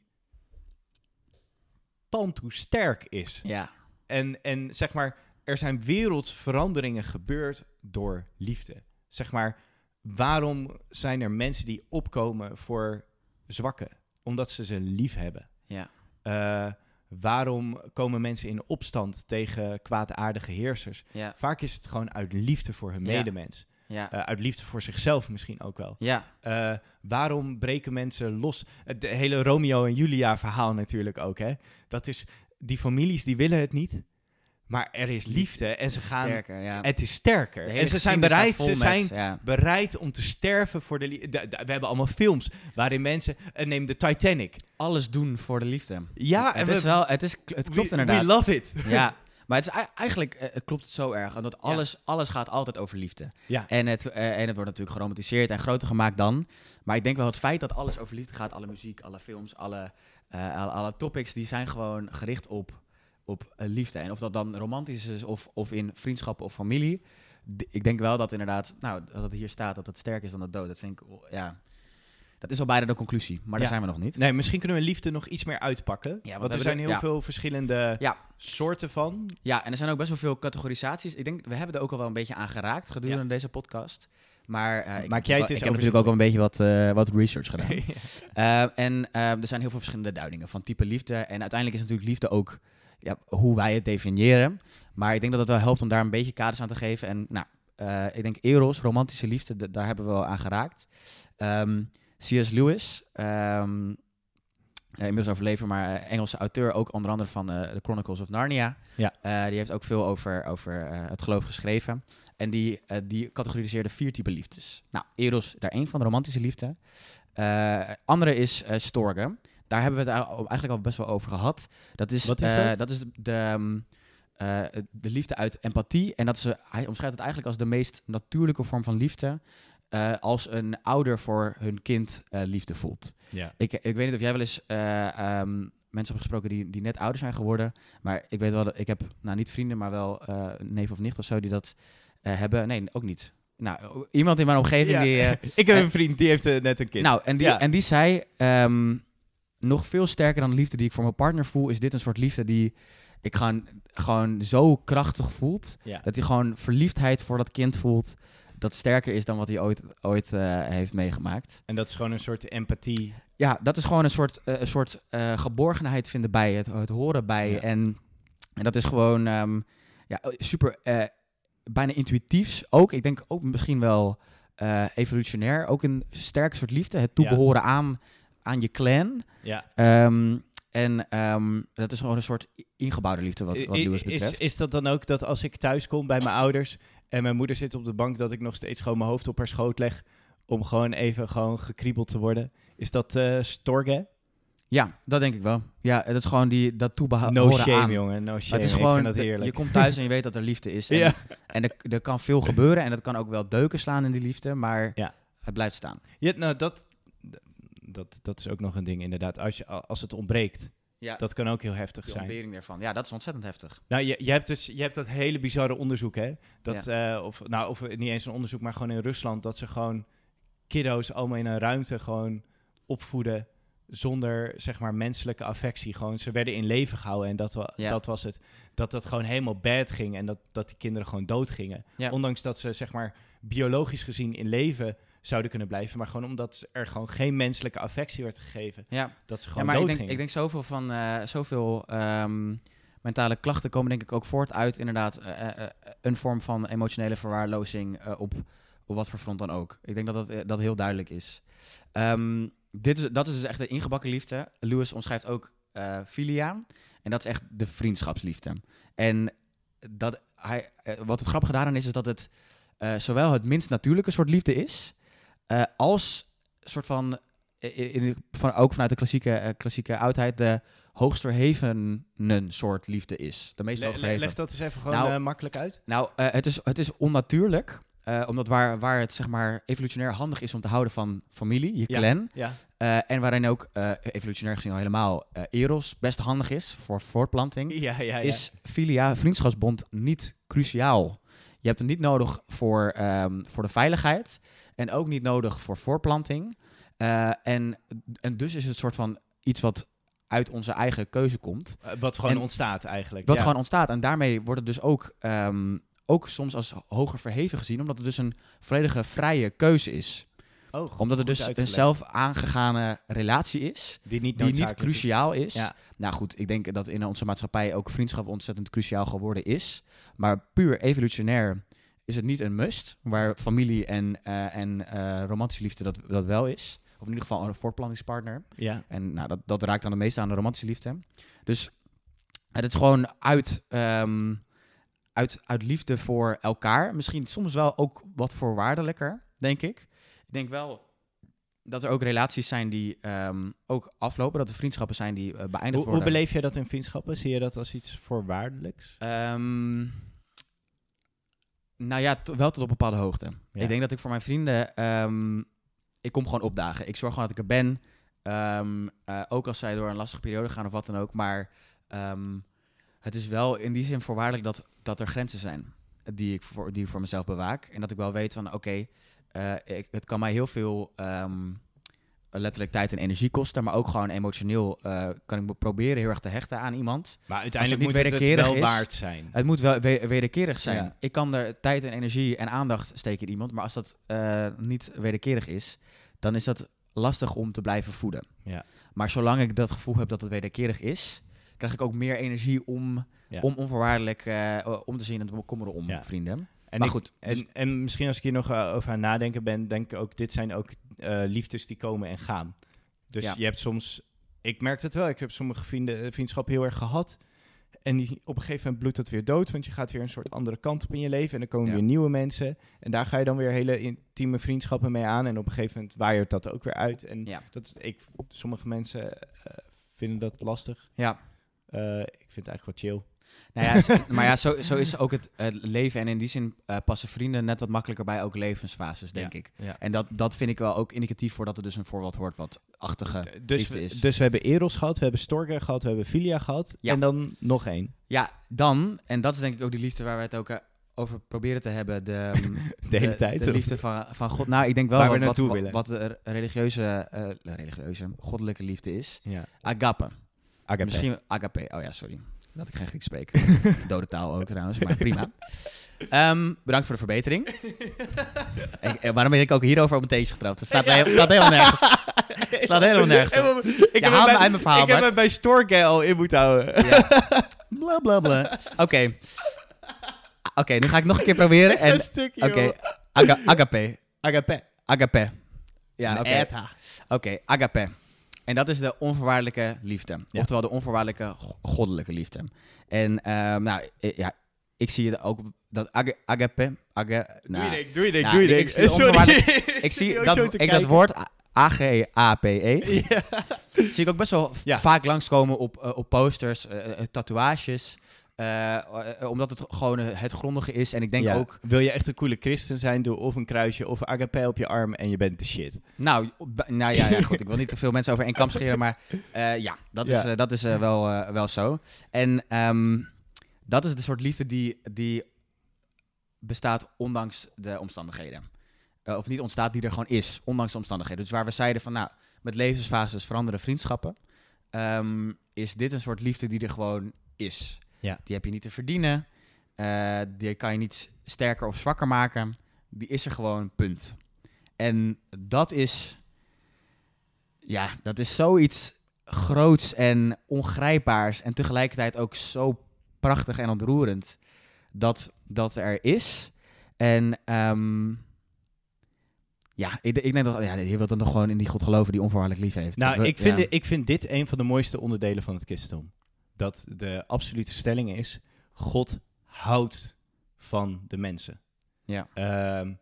[SPEAKER 1] tantoe sterk is.
[SPEAKER 2] Ja.
[SPEAKER 1] En, en zeg maar, er zijn wereldsveranderingen gebeurd door liefde. Zeg maar, waarom zijn er mensen die opkomen voor zwakken? Omdat ze ze lief hebben.
[SPEAKER 2] Ja.
[SPEAKER 1] Eh, waarom komen mensen in opstand tegen kwaadaardige heersers?
[SPEAKER 2] Ja.
[SPEAKER 1] Vaak is het gewoon uit liefde voor hun
[SPEAKER 2] Ja.
[SPEAKER 1] medemens.
[SPEAKER 2] Ja.
[SPEAKER 1] Eh, uit liefde voor zichzelf misschien ook wel.
[SPEAKER 2] ja.
[SPEAKER 1] Eh, waarom breken mensen los? Het hele Romeo en Julia verhaal natuurlijk ook. Hè? Dat is, die families die willen het niet. Maar er is liefde en ze gaan...
[SPEAKER 2] Sterker, ja.
[SPEAKER 1] Het is sterker. En ze zijn bereid, ze zijn
[SPEAKER 2] ja.
[SPEAKER 1] bereid om te sterven voor de liefde. We hebben allemaal films waarin mensen... eh, neem de Titanic.
[SPEAKER 2] Alles doen voor de liefde.
[SPEAKER 1] Ja,
[SPEAKER 2] het, is wel, het, is, het klopt
[SPEAKER 1] we,
[SPEAKER 2] inderdaad.
[SPEAKER 1] We love it.
[SPEAKER 2] Ja, [LAUGHS] maar het is ei- eigenlijk eh, klopt het zo erg. Omdat alles, alles gaat altijd over liefde.
[SPEAKER 1] Ja.
[SPEAKER 2] En het, eh, en het wordt natuurlijk geromantiseerd en groter gemaakt dan. Maar ik denk wel het feit dat alles over liefde gaat, alle muziek, alle films, alle, alle, alle topics, die zijn gewoon gericht op, op eh, liefde. En of dat dan romantisch is of, of in vriendschap of familie. Ik denk wel dat inderdaad, nou, dat het hier staat dat het sterker is dan de dood. Dat vind ik, ja, dat is al bijna de conclusie. Maar
[SPEAKER 1] Ja.
[SPEAKER 2] daar zijn we nog niet.
[SPEAKER 1] Nee, misschien kunnen we liefde nog iets meer uitpakken.
[SPEAKER 2] want
[SPEAKER 1] want er zijn heel
[SPEAKER 2] ja.
[SPEAKER 1] veel verschillende
[SPEAKER 2] Ja.
[SPEAKER 1] soorten van.
[SPEAKER 2] Ja, en er zijn ook best wel veel categorisaties. Ik denk, we hebben er ook al wel een beetje aan geraakt gedurende deze podcast. Maar eh, ik,
[SPEAKER 1] Maak jij het
[SPEAKER 2] ik heb natuurlijk ook wel een beetje wat, eh, wat research gedaan.
[SPEAKER 1] Ja. [LAUGHS]
[SPEAKER 2] En er zijn heel veel verschillende duidingen van type liefde. En uiteindelijk is natuurlijk liefde ook ja, hoe wij het definiëren. Maar ik denk dat het wel helpt om daar een beetje kaders aan te geven. En nou, eh, ik denk eros, romantische liefde, daar hebben we wel aan geraakt. Ehm, C.S. Lewis, eh, inmiddels overleven, maar eh, Engelse auteur, ook onder andere van eh The Chronicles of Narnia.
[SPEAKER 1] Ja.
[SPEAKER 2] Die heeft ook veel over, over het geloof geschreven. En die, die categoriseerde vier typen liefdes. Nou, eros, daar één van, de romantische liefde. Andere is storge. Daar hebben we het eigenlijk al- best wel over gehad. Dat is,
[SPEAKER 1] Wat is
[SPEAKER 2] eh,
[SPEAKER 1] dat?
[SPEAKER 2] dat is de, ehm, eh, de liefde uit empathie. En dat is, eh, hij omschrijft het eigenlijk als de meest natuurlijke vorm van liefde. als een ouder voor hun kind liefde voelt.
[SPEAKER 1] Ja.
[SPEAKER 2] Ik, ik weet niet of jij wel eens eh, ehm, mensen hebt gesproken die, die net ouder zijn geworden. Maar ik weet wel dat ik heb, nou niet vrienden, maar wel een neef of nicht of zo die dat hebben. Nee, ook niet. Nou, iemand in mijn omgeving
[SPEAKER 1] Ja.
[SPEAKER 2] die. [LAUGHS]
[SPEAKER 1] ik heb een vriend die heeft net een kind.
[SPEAKER 2] nou, en die,
[SPEAKER 1] Ja.
[SPEAKER 2] en die zei, ehm, nog veel sterker dan de liefde die ik voor mijn partner voel, is dit een soort liefde die ik gewoon, gewoon zo krachtig voelt.
[SPEAKER 1] Ja.
[SPEAKER 2] Dat hij gewoon verliefdheid voor dat kind voelt, dat sterker is dan wat hij ooit, ooit eh, heeft meegemaakt.
[SPEAKER 1] En dat is gewoon een soort empathie.
[SPEAKER 2] Ja, dat is gewoon een soort, eh, een soort eh, geborgenheid vinden bij het, het horen bij.
[SPEAKER 1] Ja.
[SPEAKER 2] En, en dat is gewoon ehm, ja, super, bijna intuïtiefs ook. Ik denk ook misschien wel evolutionair. Ook een sterke soort liefde. Het toebehoren aan, aan je clan.
[SPEAKER 1] Ja.
[SPEAKER 2] Ehm, en ehm, dat is gewoon een soort ingebouwde liefde wat, wat Lewis
[SPEAKER 1] is,
[SPEAKER 2] betreft.
[SPEAKER 1] is dat dan ook dat als ik thuis kom bij mijn ouders en mijn moeder zit op de bank, dat ik nog steeds gewoon mijn hoofd op haar schoot leg om gewoon even gewoon gekriebeld te worden? Is dat eh storge?
[SPEAKER 2] ja, dat denk ik wel. Ja, dat is gewoon die, dat toebehoren
[SPEAKER 1] No shame,
[SPEAKER 2] aan.
[SPEAKER 1] jongen. No shame.
[SPEAKER 2] het is gewoon,
[SPEAKER 1] dat heerlijk.
[SPEAKER 2] je komt thuis [LAUGHS] en je weet dat er liefde is. En,
[SPEAKER 1] Ja.
[SPEAKER 2] en er, er kan veel gebeuren en dat kan ook wel deuken slaan in die liefde, maar
[SPEAKER 1] Ja.
[SPEAKER 2] het blijft staan.
[SPEAKER 1] Ja, nou, dat, dat, dat is ook nog een ding inderdaad. Als, je, als het ontbreekt,
[SPEAKER 2] Ja.
[SPEAKER 1] Dat kan ook heel heftig
[SPEAKER 2] De
[SPEAKER 1] zijn.
[SPEAKER 2] ontbering daarvan. Ja, dat is ontzettend heftig.
[SPEAKER 1] Nou, je, je hebt dus je hebt dat hele bizarre onderzoek, hè? Dat, eh, of, nou, of niet eens een onderzoek, maar gewoon in Rusland, dat ze gewoon kiddo's allemaal in een ruimte gewoon opvoeden zonder, zeg maar, menselijke affectie. Gewoon, ze werden in leven gehouden en dat, wa
[SPEAKER 2] Ja.
[SPEAKER 1] dat was het. Dat dat gewoon helemaal bad ging en dat, dat die kinderen gewoon dood gingen. Ondanks dat ze, zeg maar, biologisch gezien in leven zouden kunnen blijven, maar gewoon omdat er gewoon geen menselijke affectie werd gegeven,
[SPEAKER 2] Ja,
[SPEAKER 1] dat ze
[SPEAKER 2] ja
[SPEAKER 1] gewoon
[SPEAKER 2] maar ik denk, ik denk zoveel van eh, zoveel ehm, mentale klachten komen denk ik ook voort uit inderdaad eh, eh, een vorm van emotionele verwaarlozing op, op wat voor front dan ook. Ik denk dat dat, dat heel duidelijk is. Ehm, dit is. Dat is dus echt de ingebakken liefde. Lewis omschrijft ook filia. En dat is echt de vriendschapsliefde. En dat hij, wat het grappige daaraan is, is dat het zowel het minst natuurlijke soort liefde is, eh, als soort van, eh, in, van ook vanuit de klassieke, eh, klassieke oudheid, de hoogst verhevenen soort liefde is. De meest
[SPEAKER 1] Le- le- leg dat eens even gewoon
[SPEAKER 2] Nou,
[SPEAKER 1] makkelijk uit.
[SPEAKER 2] Nou, het, is, het is onnatuurlijk. eh, omdat waar, waar het zeg maar evolutionair handig is om te houden van familie, je clan.
[SPEAKER 1] Ja.
[SPEAKER 2] en waarin ook evolutionair gezien al helemaal eros best handig is voor voortplanting.
[SPEAKER 1] Ja.
[SPEAKER 2] Is filia, vriendschapsbond, niet cruciaal. Je hebt het niet nodig voor, ehm, voor de veiligheid. En ook niet nodig voor voortplanting. Eh, en, en dus is het soort van iets wat uit onze eigen keuze komt.
[SPEAKER 1] Eh, Wat gewoon
[SPEAKER 2] En-
[SPEAKER 1] ontstaat eigenlijk.
[SPEAKER 2] Wat
[SPEAKER 1] ja.
[SPEAKER 2] gewoon ontstaat. En daarmee wordt het dus ook, ehm, ook soms als hoger verheven gezien, omdat het dus een volledige vrije keuze is.
[SPEAKER 1] Oh, goed-
[SPEAKER 2] Omdat het dus een zelf aangegane relatie is,
[SPEAKER 1] die niet,
[SPEAKER 2] die niet
[SPEAKER 1] is.
[SPEAKER 2] cruciaal is.
[SPEAKER 1] Ja.
[SPEAKER 2] Nou goed, ik denk dat in onze maatschappij ook vriendschap ontzettend cruciaal geworden is. Maar puur evolutionair is het niet een must, waar familie en, eh, en eh, romantische liefde dat, dat wel is. Of in ieder geval een voortplantingspartner.
[SPEAKER 1] Ja.
[SPEAKER 2] En nou, dat, dat raakt dan de meeste aan de romantische liefde. Dus het is gewoon uit, ehm, uit, uit liefde voor elkaar. Misschien soms wel ook wat voorwaardelijker, denk ik. Ik denk wel dat er ook relaties zijn die ehm, ook aflopen. Dat er vriendschappen zijn die eh, beëindigd
[SPEAKER 1] Hoe, hoe
[SPEAKER 2] worden.
[SPEAKER 1] beleef jij dat in vriendschappen? Zie je dat als iets voorwaardelijks?
[SPEAKER 2] Ehm, nou ja, wel tot op een bepaalde hoogte.
[SPEAKER 1] Ja.
[SPEAKER 2] Ik denk dat ik voor mijn vrienden... ehm, ik kom gewoon opdagen. Ik zorg gewoon dat ik er ben. Ehm, eh, ook als zij door een lastige periode gaan of wat dan ook. Maar ehm, het is wel in die zin voorwaardelijk dat, dat er grenzen zijn. Die ik, voor, die ik voor mezelf bewaak. En dat ik wel weet van, oké, eh, het kan mij heel veel... letterlijk tijd en energie kosten, maar ook gewoon emotioneel eh, kan ik me proberen heel erg te hechten aan iemand.
[SPEAKER 1] Maar uiteindelijk
[SPEAKER 2] het
[SPEAKER 1] moet het wel
[SPEAKER 2] is,
[SPEAKER 1] waard zijn.
[SPEAKER 2] Het moet wel we- wederkerig zijn.
[SPEAKER 1] Ja.
[SPEAKER 2] Ik kan er tijd en energie en aandacht steken in iemand, maar als dat eh, niet wederkerig is, dan is dat lastig om te blijven voeden.
[SPEAKER 1] Ja.
[SPEAKER 2] Maar zolang ik dat gevoel heb dat het wederkerig is, krijg ik ook meer energie om,
[SPEAKER 1] Ja.
[SPEAKER 2] om onvoorwaardelijk eh, om te zien en te bekommeren om
[SPEAKER 1] Ja.
[SPEAKER 2] vrienden.
[SPEAKER 1] En,
[SPEAKER 2] maar
[SPEAKER 1] ik-
[SPEAKER 2] goed,
[SPEAKER 1] en,
[SPEAKER 2] dus-
[SPEAKER 1] en misschien als ik hier nog eh, over aan nadenken ben, denk ik ook, dit zijn ook eh, liefdes die komen en gaan. Dus
[SPEAKER 2] Ja.
[SPEAKER 1] je hebt soms, ik merk het wel, ik heb sommige vrienden, eh, vriendschappen heel erg gehad. En die, op een gegeven moment bloedt dat weer dood, want je gaat weer een soort andere kant op in je leven. En dan komen
[SPEAKER 2] Ja.
[SPEAKER 1] weer nieuwe mensen. En daar ga je dan weer hele intieme vriendschappen mee aan. En op een gegeven moment waaiert dat ook weer uit. En
[SPEAKER 2] Ja.
[SPEAKER 1] dat, ik, sommige mensen vinden dat lastig.
[SPEAKER 2] Ja.
[SPEAKER 1] Ik vind het eigenlijk wel chill.
[SPEAKER 2] Nou ja, maar ja, [LAUGHS] zo, zo is ook het leven. En in die zin eh, passen vrienden net wat makkelijker bij ook levensfases, denk
[SPEAKER 1] Ja,
[SPEAKER 2] ik.
[SPEAKER 1] ja.
[SPEAKER 2] En dat, dat vind ik wel ook indicatief voor dat er dus een voorbeeld hoort wat achtige
[SPEAKER 1] Dus we,
[SPEAKER 2] is.
[SPEAKER 1] dus we hebben Eros gehad, we hebben Storge gehad, we hebben Filia gehad.
[SPEAKER 2] Ja.
[SPEAKER 1] En dan nog één.
[SPEAKER 2] Ja, dan, en dat is denk ik ook die liefde waar we het ook eh, over proberen te hebben. De, [LAUGHS] mm,
[SPEAKER 1] De hele tijd.
[SPEAKER 2] De liefde van, van God. Nou, ik denk wel
[SPEAKER 1] Waar we
[SPEAKER 2] wat, wat, wat, wat de religieuze, eh, religieuze, goddelijke liefde is. Agape.
[SPEAKER 1] Agape.
[SPEAKER 2] Misschien agape. Oh ja, sorry. Dat ik geen Grieks spreek. Dode taal ook trouwens, maar prima. Ehm, bedankt voor de verbetering. [LAUGHS] ik, eh, waarom ben ik ook hierover op een theetje getrapt? Het staat, staat helemaal nergens. [LAUGHS] slaat helemaal nergens op.
[SPEAKER 1] Ik
[SPEAKER 2] Ja,
[SPEAKER 1] heb
[SPEAKER 2] haal
[SPEAKER 1] bij-
[SPEAKER 2] uit mijn verhaal,
[SPEAKER 1] Ik heb het bij Storge al in moeten houden.
[SPEAKER 2] Ja. Bla bla bla. Oké. Oké, nu ga ik nog een keer proberen. [LAUGHS] En,
[SPEAKER 1] een stukje,
[SPEAKER 2] Oké,
[SPEAKER 1] joh.
[SPEAKER 2] aga- agape.
[SPEAKER 1] Agape.
[SPEAKER 2] Agape. Ja, oké.
[SPEAKER 1] eta.
[SPEAKER 2] Oké, agape. En dat is de onvoorwaardelijke liefde.
[SPEAKER 1] Ja.
[SPEAKER 2] Oftewel de onvoorwaardelijke go- goddelijke liefde. En ehm, nou, ja, ik zie het ook dat aga- agape... Aga,
[SPEAKER 1] Doe
[SPEAKER 2] nou,
[SPEAKER 1] je niks, doe je niks,
[SPEAKER 2] nou,
[SPEAKER 1] doe je
[SPEAKER 2] ik [LAUGHS]
[SPEAKER 1] Sorry. [LAUGHS] ik
[SPEAKER 2] zie dat, ik dat woord A- A-G-A-P-E... [LAUGHS]
[SPEAKER 1] Ja.
[SPEAKER 2] zie ik ook best wel
[SPEAKER 1] Ja.
[SPEAKER 2] vaak langskomen op, eh, op posters, eh, eh, tatoeages. Eh, eh, omdat het gewoon eh, het grondige is. En ik denk
[SPEAKER 1] Ja.
[SPEAKER 2] ook...
[SPEAKER 1] Wil je echt een coole christen zijn, doe of een kruisje of agape op je arm en je bent de shit.
[SPEAKER 2] Nou, nou ja, ja, goed. Ik wil niet te veel mensen over één kam scheren, maar ja, dat is, dat is wel, wel zo. En ehm, dat is de soort liefde die, die bestaat ondanks de omstandigheden. Of niet ontstaat, die er gewoon is, ondanks de omstandigheden. Dus waar we zeiden van, nou, met levensfases veranderen vriendschappen, ehm, is dit een soort liefde die er gewoon is.
[SPEAKER 1] Ja.
[SPEAKER 2] Die heb je niet te verdienen, eh, die kan je niet sterker of zwakker maken. Die is er gewoon, punt. En dat is, ja, dat is zoiets groots en ongrijpbaars en tegelijkertijd ook zo prachtig en ontroerend dat dat er is. En ehm, ja, ik, ik denk dat ja, je wilt dan toch gewoon in die God geloven die onvoorwaardelijk lief heeft.
[SPEAKER 1] Nou,
[SPEAKER 2] we-
[SPEAKER 1] ik vind,
[SPEAKER 2] ja.
[SPEAKER 1] ik vind dit een van de mooiste onderdelen van het christendom. Dat de absolute stelling is, God houdt van de mensen.
[SPEAKER 2] Ja.
[SPEAKER 1] Ehm,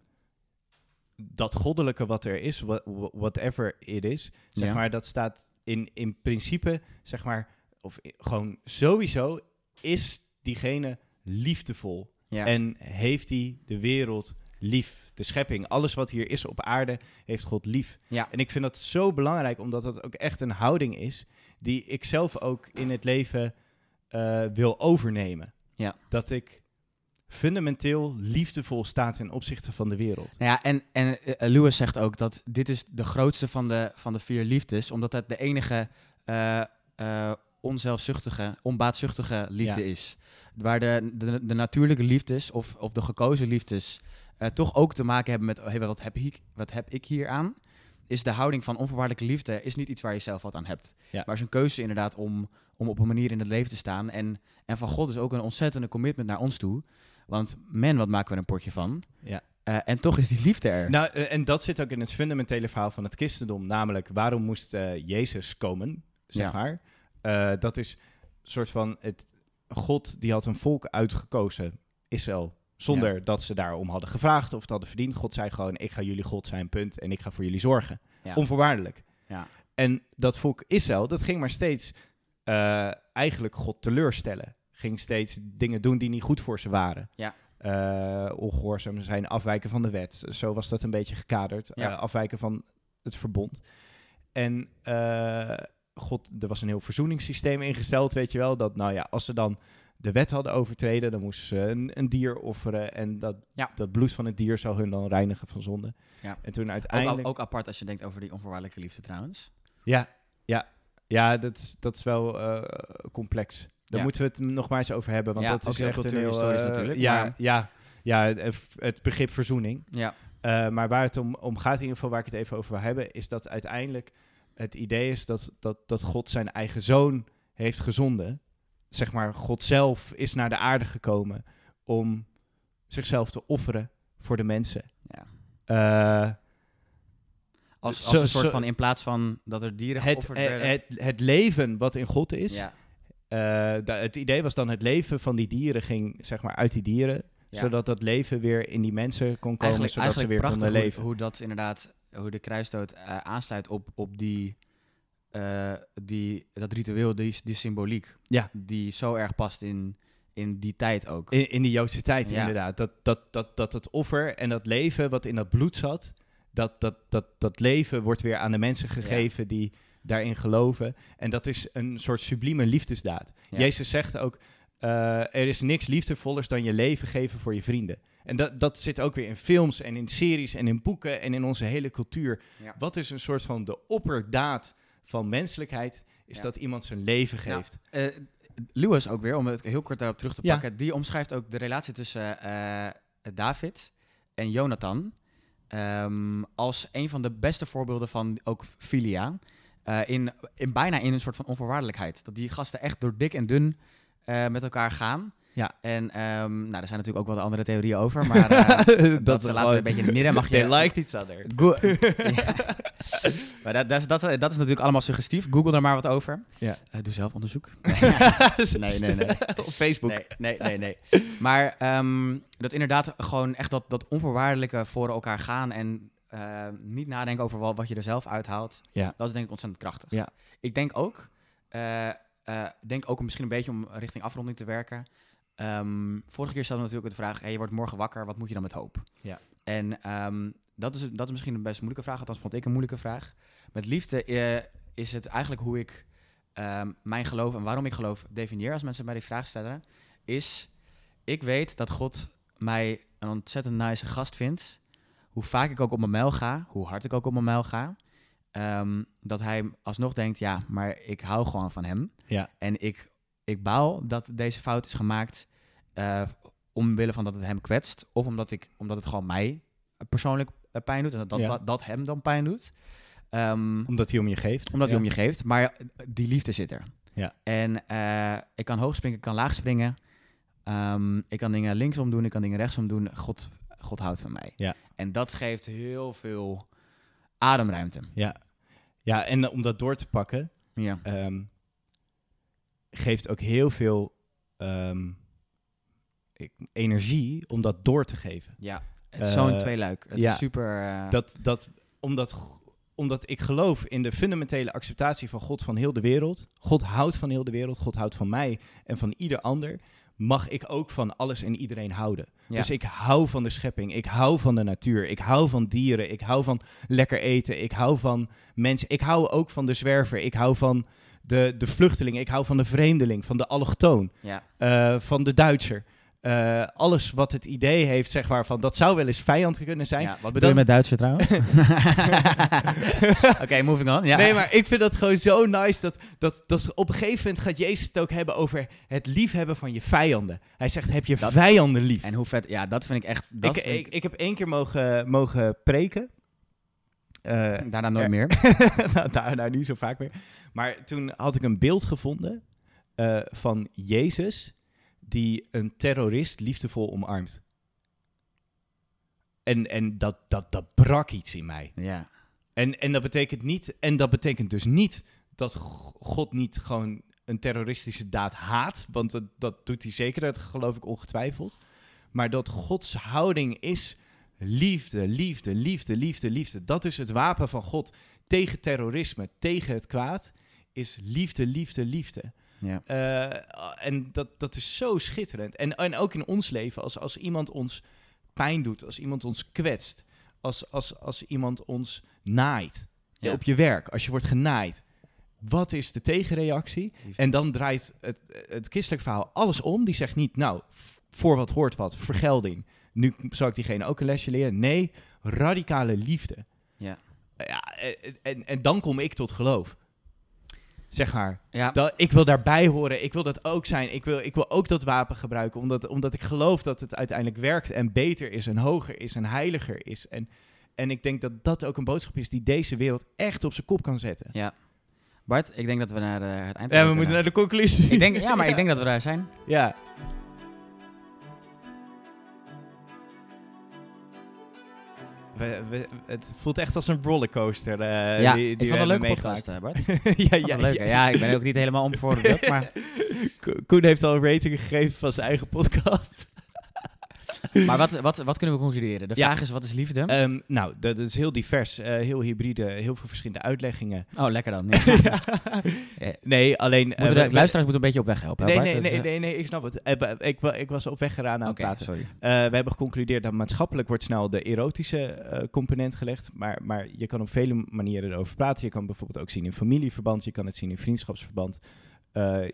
[SPEAKER 1] dat goddelijke wat er is, wha- wha- whatever it is, zeg
[SPEAKER 2] Ja.
[SPEAKER 1] maar, dat staat in, in principe, zeg maar, of gewoon sowieso is diegene liefdevol.
[SPEAKER 2] Ja.
[SPEAKER 1] En heeft hij de wereld lief, de schepping. Alles wat hier is op aarde, heeft God lief.
[SPEAKER 2] Ja.
[SPEAKER 1] En ik vind dat zo belangrijk, omdat dat ook echt een houding is... die ik zelf ook in het leven eh, wil overnemen.
[SPEAKER 2] Ja.
[SPEAKER 1] Dat ik fundamenteel liefdevol sta ten opzichte van de wereld.
[SPEAKER 2] Nou ja, en, en eh, Lewis zegt ook dat dit is de grootste van de, van de vier liefdes, omdat het de enige eh, onzelfzuchtige, onbaatzuchtige liefde
[SPEAKER 1] Ja.
[SPEAKER 2] is. Waar de, de, de natuurlijke liefdes of, of de gekozen liefdes toch ook te maken hebben met, hey, wat, heb ik, wat heb ik hier aan? Is de houding van onvoorwaardelijke liefde is niet iets waar je zelf wat aan hebt.
[SPEAKER 1] Ja.
[SPEAKER 2] Maar is een keuze inderdaad om, om op een manier in het leven te staan. En, en van God is ook een ontzettende commitment naar ons toe. Want man, wat maken we er een potje van?
[SPEAKER 1] Ja.
[SPEAKER 2] Eh, en toch is die liefde er.
[SPEAKER 1] Nou, eh, en dat zit ook in het fundamentele verhaal van het christendom. Namelijk, waarom moest eh, Jezus komen, zeg
[SPEAKER 2] Ja.
[SPEAKER 1] maar. Dat is een soort van... Het, God die had een volk uitgekozen, Israël. Zonder dat ze daarom hadden gevraagd of het hadden verdiend. God zei gewoon, ik ga jullie God zijn, punt. En ik ga voor jullie zorgen.
[SPEAKER 2] Ja.
[SPEAKER 1] Onvoorwaardelijk.
[SPEAKER 2] Ja.
[SPEAKER 1] En dat volk Israël, dat ging maar steeds eh, eigenlijk God teleurstellen. Ging steeds dingen doen die niet goed voor ze waren.
[SPEAKER 2] Ja.
[SPEAKER 1] Eh, ongehoorzaam zijn, afwijken van de wet. Zo was dat een beetje gekaderd.
[SPEAKER 2] Ja.
[SPEAKER 1] Eh, afwijken van het verbond. En God, er was een heel verzoeningssysteem ingesteld, weet je wel. Dat, nou ja, als ze dan de wet hadden overtreden, dan moesten ze een, een dier offeren. En dat,
[SPEAKER 2] Ja.
[SPEAKER 1] dat bloed van het dier zou hun dan reinigen van zonde.
[SPEAKER 2] Ja.
[SPEAKER 1] En toen
[SPEAKER 2] Ook,
[SPEAKER 1] uiteindelijk...
[SPEAKER 2] ook apart als je denkt over die onvoorwaardelijke liefde trouwens.
[SPEAKER 1] Ja, ja, ja dat, is- dat is wel eh, complex. Daar
[SPEAKER 2] Ja.
[SPEAKER 1] moeten we het nog maar eens over hebben. Want
[SPEAKER 2] Ja,
[SPEAKER 1] dat
[SPEAKER 2] ook
[SPEAKER 1] is
[SPEAKER 2] heel
[SPEAKER 1] echt een heel... eh,
[SPEAKER 2] natuurlijk,
[SPEAKER 1] Ja,
[SPEAKER 2] maar-
[SPEAKER 1] ja, ja het, het begrip verzoening.
[SPEAKER 2] Ja.
[SPEAKER 1] Eh, maar waar het om, om gaat, in ieder geval waar ik het even over wil hebben, is dat uiteindelijk het idee is dat, dat, dat God zijn eigen zoon heeft gezonden. Zeg maar, God zelf is naar de aarde gekomen om zichzelf te offeren voor de mensen.
[SPEAKER 2] ja.
[SPEAKER 1] Eh,
[SPEAKER 2] Als, als
[SPEAKER 1] Zo-
[SPEAKER 2] een soort
[SPEAKER 1] zo-
[SPEAKER 2] van, in plaats van dat er dieren
[SPEAKER 1] het,
[SPEAKER 2] geofferd werden.
[SPEAKER 1] het, het leven wat in God is,
[SPEAKER 2] ja.
[SPEAKER 1] Eh, da- het idee was dan het leven van die dieren ging zeg maar uit die dieren,
[SPEAKER 2] Ja.
[SPEAKER 1] zodat dat leven weer in die mensen kon komen,
[SPEAKER 2] Eigenlijk,
[SPEAKER 1] zodat ze weer konden leven.
[SPEAKER 2] hoe dat inderdaad, hoe de kruisdood eh, aansluit op, op die, eh, die, dat ritueel, die, die symboliek.
[SPEAKER 1] Ja.
[SPEAKER 2] Die zo erg past in, in die tijd ook.
[SPEAKER 1] In, in die Joodse tijd
[SPEAKER 2] Ja.
[SPEAKER 1] inderdaad. Dat, dat, dat, dat het offer en dat leven wat in dat bloed zat, dat, dat, dat, dat leven wordt weer aan de mensen gegeven die daarin geloven. En dat is een soort sublieme liefdesdaad.
[SPEAKER 2] Ja.
[SPEAKER 1] Jezus zegt ook, eh, er is niks liefdevollers dan je leven geven voor je vrienden. En dat, dat zit ook weer in films en in series en in boeken en in onze hele cultuur. Wat is een soort van de opperdaad van menselijkheid? Is
[SPEAKER 2] Ja.
[SPEAKER 1] dat iemand zijn leven
[SPEAKER 2] Nou,
[SPEAKER 1] geeft.
[SPEAKER 2] Eh, Lewis ook weer, om het heel kort daarop terug te
[SPEAKER 1] Ja.
[SPEAKER 2] pakken. Die omschrijft ook de relatie tussen eh, David en Jonathan. ehm, als een van de beste voorbeelden van ook filia. Eh, in, in bijna in een soort van onvoorwaardelijkheid. Dat die gasten echt door dik en dun eh, met elkaar gaan.
[SPEAKER 1] Ja.
[SPEAKER 2] En ehm, nou, er zijn natuurlijk ook wel de andere theorieën over. [LAUGHS] Maar eh, dat, laten we een beetje in het midden. Mag je,
[SPEAKER 1] They liked each other. [LAUGHS]
[SPEAKER 2] Go- Ja. Maar dat, dat, is- dat, dat is natuurlijk allemaal suggestief. Google daar maar wat over.
[SPEAKER 1] Ja.
[SPEAKER 2] Eh, doe zelf onderzoek. [LAUGHS] Nee, nee, nee.
[SPEAKER 1] Op Facebook.
[SPEAKER 2] Nee, nee, nee, nee. Maar ehm, dat inderdaad gewoon echt dat, dat onvoorwaardelijke voor elkaar gaan en eh, niet nadenken over wat, wat je er zelf uithaalt.
[SPEAKER 1] Ja.
[SPEAKER 2] Dat is denk ik ontzettend krachtig.
[SPEAKER 1] Ja.
[SPEAKER 2] Ik denk ook, eh, eh, denk ook misschien een beetje om richting afronding te werken. Ehm, vorige keer stelde natuurlijk de vraag, hey, je wordt morgen wakker, wat moet je dan met hoop?
[SPEAKER 1] Ja.
[SPEAKER 2] En ehm, dat, is, dat is misschien een best moeilijke vraag, althans vond ik een moeilijke vraag. Met liefde eh, is het eigenlijk hoe ik ehm, mijn geloof en waarom ik geloof definieer als mensen mij die vraag stellen, is ik weet dat God mij een ontzettend nice gast vindt. Hoe vaak ik ook op mijn mijl ga, hoe hard ik ook op mijn mijl ga. dat hij alsnog denkt, ja, maar ik hou gewoon van hem.
[SPEAKER 1] Ja.
[SPEAKER 2] En ik, ik baal dat deze fout is gemaakt eh, omwille van dat het hem kwetst. Of omdat, ik, omdat het gewoon mij persoonlijk eh, pijn doet. En dat dat,
[SPEAKER 1] Ja.
[SPEAKER 2] dat, dat hem dan pijn doet. Ehm,
[SPEAKER 1] Omdat hij om je geeft.
[SPEAKER 2] omdat
[SPEAKER 1] Ja.
[SPEAKER 2] hij om je geeft. Maar eh, die liefde zit er.
[SPEAKER 1] Ja.
[SPEAKER 2] En eh, ik kan hoog springen, ik kan laag springen. Ehm, ik kan dingen linksom doen, ik kan dingen rechtsom doen. God, God houdt van mij.
[SPEAKER 1] Ja.
[SPEAKER 2] En dat geeft heel veel ademruimte.
[SPEAKER 1] Ja. ja, en om dat door te pakken,
[SPEAKER 2] Ja.
[SPEAKER 1] ehm, geeft ook heel veel ehm, ik- energie om dat door te geven.
[SPEAKER 2] ja. Het is zo'n
[SPEAKER 1] Eh,
[SPEAKER 2] tweeluik. Het
[SPEAKER 1] ja.
[SPEAKER 2] is super... eh,
[SPEAKER 1] Dat, dat, omdat, omdat ik geloof in de fundamentele acceptatie van God van heel de wereld. God houdt van heel de wereld, God houdt van mij en van ieder ander. Mag ik ook van alles en iedereen houden.
[SPEAKER 2] ja.
[SPEAKER 1] Dus ik hou van de schepping, ik hou van de natuur, ik hou van dieren, ik hou van lekker eten, ik hou van mensen, ik hou ook van de zwerver, ik hou van de, de vluchteling, ik hou van de vreemdeling, van de allochtoon,
[SPEAKER 2] ja.
[SPEAKER 1] eh, van de Duitser. Eh, alles wat het idee heeft, zeg maar, van dat zou wel eens vijand kunnen zijn.
[SPEAKER 2] Ja, Wat bedoel je met Duitser trouwens? [LAUGHS] [LAUGHS] Oké, moving on. Ja.
[SPEAKER 1] Nee, maar ik vind dat gewoon zo nice dat, dat, dat op een gegeven moment gaat Jezus het ook hebben over het liefhebben van je vijanden. Hij zegt, heb je
[SPEAKER 2] Dat-
[SPEAKER 1] vijanden lief.
[SPEAKER 2] En hoe vet... Ja, dat vind ik echt... Dat
[SPEAKER 1] Ik,
[SPEAKER 2] vind
[SPEAKER 1] ik, ik heb één keer mogen, mogen preken. Eh,
[SPEAKER 2] Daarna nooit
[SPEAKER 1] er-
[SPEAKER 2] meer. [LAUGHS]
[SPEAKER 1] nou, daar, daar niet zo vaak meer. Maar toen had ik een beeld gevonden eh, van Jezus die een terrorist liefdevol omarmt. En, en dat, dat, dat brak iets in mij.
[SPEAKER 2] Ja.
[SPEAKER 1] En, en dat betekent niet, en dat betekent dus niet dat God niet gewoon een terroristische daad haat, want dat, dat doet hij zeker, dat geloof ik ongetwijfeld. Maar dat Gods houding is liefde, liefde, liefde, liefde, liefde. Dat is het wapen van God tegen terrorisme, tegen het kwaad, is liefde, liefde, liefde.
[SPEAKER 2] Ja.
[SPEAKER 1] Eh, en dat, dat is zo schitterend. En, en ook in ons leven, als, als iemand ons pijn doet, als iemand ons kwetst, als, als, als iemand ons naait
[SPEAKER 2] Ja.
[SPEAKER 1] op je werk, als je wordt genaaid. Wat is de tegenreactie? En dan draait het, het christelijk verhaal alles om. Die zegt niet, nou, voor wat hoort wat, vergelding. Nu zal ik diegene ook een lesje leren. Nee, radicale liefde.
[SPEAKER 2] Ja.
[SPEAKER 1] Ja, en, en, en dan kom ik tot geloof. Zeg maar.
[SPEAKER 2] Ja.
[SPEAKER 1] Dat, ik wil daarbij horen, ik wil dat ook zijn. Ik wil, ik wil ook dat wapen gebruiken, omdat, omdat ik geloof dat het uiteindelijk werkt en beter is en hoger is en heiliger is. En, en ik denk dat dat ook een boodschap is die deze wereld echt op zijn kop kan zetten.
[SPEAKER 2] Ja. Bart, ik denk dat we naar eh, het eind
[SPEAKER 1] Ja, we moeten naar de conclusie.
[SPEAKER 2] Ik denk, ja, maar ik [LAUGHS] denk dat we daar zijn.
[SPEAKER 1] Ja. We, we, het voelt echt als een rollercoaster. eh,
[SPEAKER 2] ja,
[SPEAKER 1] die,
[SPEAKER 2] ik
[SPEAKER 1] die
[SPEAKER 2] vond het
[SPEAKER 1] we
[SPEAKER 2] een leuke
[SPEAKER 1] hebben
[SPEAKER 2] podcast, hè, Bart. [LAUGHS] Ik
[SPEAKER 1] ja,
[SPEAKER 2] vond
[SPEAKER 1] ja, ja.
[SPEAKER 2] ja, ik ben ook niet helemaal onbevooroordeeld, maar, [LAUGHS]
[SPEAKER 1] Ko- Koen heeft al een rating gegeven van zijn eigen podcast. [LAUGHS]
[SPEAKER 2] maar wat, wat, wat kunnen we concluderen? De
[SPEAKER 1] Ja.
[SPEAKER 2] vraag is, wat is liefde?
[SPEAKER 1] Ehm, nou, dat is heel divers, eh, heel hybride, heel veel verschillende uitleggingen.
[SPEAKER 2] oh, lekker dan. [LAUGHS] Ja.
[SPEAKER 1] Nee, alleen... eh,
[SPEAKER 2] de luisteraars moeten een beetje op weg helpen.
[SPEAKER 1] Nee, nee, nee,
[SPEAKER 2] eh,
[SPEAKER 1] nee, nee, ik snap het. Ik, ik was op weg eraan aan het praten.
[SPEAKER 2] sorry.
[SPEAKER 1] We hebben geconcludeerd dat maatschappelijk wordt snel de erotische component gelegd. Maar, maar je kan op vele manieren erover praten. Je kan bijvoorbeeld ook zien in familieverband. Je kan het zien in vriendschapsverband.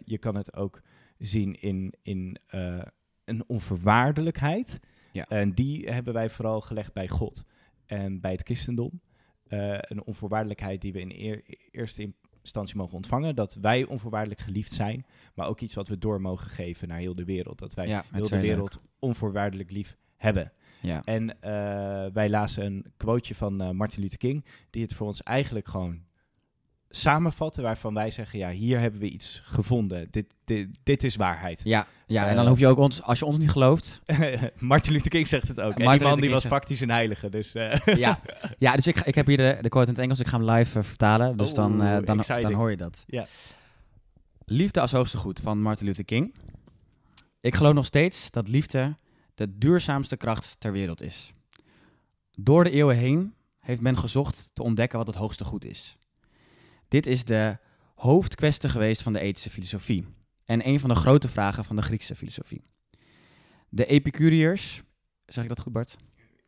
[SPEAKER 1] Je kan het ook zien in, in een onvoorwaardelijkheid.
[SPEAKER 2] Ja.
[SPEAKER 1] En die hebben wij vooral gelegd bij God en bij het christendom. Eh, een onvoorwaardelijkheid die we in eer- eerste instantie mogen ontvangen. Dat wij onvoorwaardelijk geliefd zijn. Maar ook iets wat we door mogen geven naar heel de wereld. Dat wij
[SPEAKER 2] Ja,
[SPEAKER 1] heel de
[SPEAKER 2] leuk.
[SPEAKER 1] wereld onvoorwaardelijk lief hebben.
[SPEAKER 2] Ja.
[SPEAKER 1] En eh, wij lazen een quoteje van eh, Martin Luther King, die het voor ons eigenlijk gewoon samenvatte, waarvan wij zeggen, ja, hier hebben we iets gevonden. Dit, dit, dit is waarheid.
[SPEAKER 2] Ja, ja, en dan
[SPEAKER 1] Eh,
[SPEAKER 2] hoef je ook ons, als je ons niet gelooft. [LAUGHS]
[SPEAKER 1] Martin Luther King zegt het ook. En die man die was praktisch een heilige, dus... eh, [LAUGHS]
[SPEAKER 2] ja. ja, dus ik, ik heb hier de, de quote in het Engels. Ik ga hem live eh, vertalen. Dus dan,
[SPEAKER 1] Oeh,
[SPEAKER 2] dan,
[SPEAKER 1] exciting.
[SPEAKER 2] dan hoor je dat.
[SPEAKER 1] Ja.
[SPEAKER 2] Liefde als hoogste goed van Martin Luther King. Ik geloof nog steeds dat liefde de duurzaamste kracht ter wereld is. Door de eeuwen heen heeft men gezocht te ontdekken wat het hoogste goed is. Dit is de hoofdkwestie geweest van de ethische filosofie. En een van de grote vragen van de Griekse filosofie. De Epicuriërs, zeg ik dat goed Bart?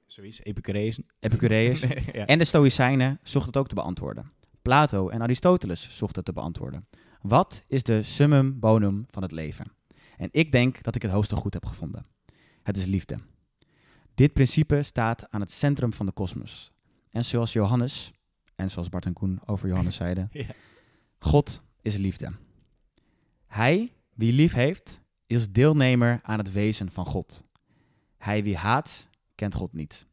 [SPEAKER 1] Zoiets, Epicurus.
[SPEAKER 2] Epicureërs [LAUGHS]
[SPEAKER 1] ja.
[SPEAKER 2] en de Stoïcijnen zochten het ook te beantwoorden. Plato en Aristoteles zochten het te beantwoorden. Wat is de summum bonum van het leven? En ik denk dat ik het hoogste goed heb gevonden. Het is liefde. Dit principe staat aan het centrum van de kosmos. En zoals Johannes, en zoals Bart en Koen over Johannes [LAUGHS] zeiden,
[SPEAKER 1] Ja.
[SPEAKER 2] God is liefde. Hij, wie lief heeft, is deelnemer aan het wezen van God. Hij wie haat, kent God niet.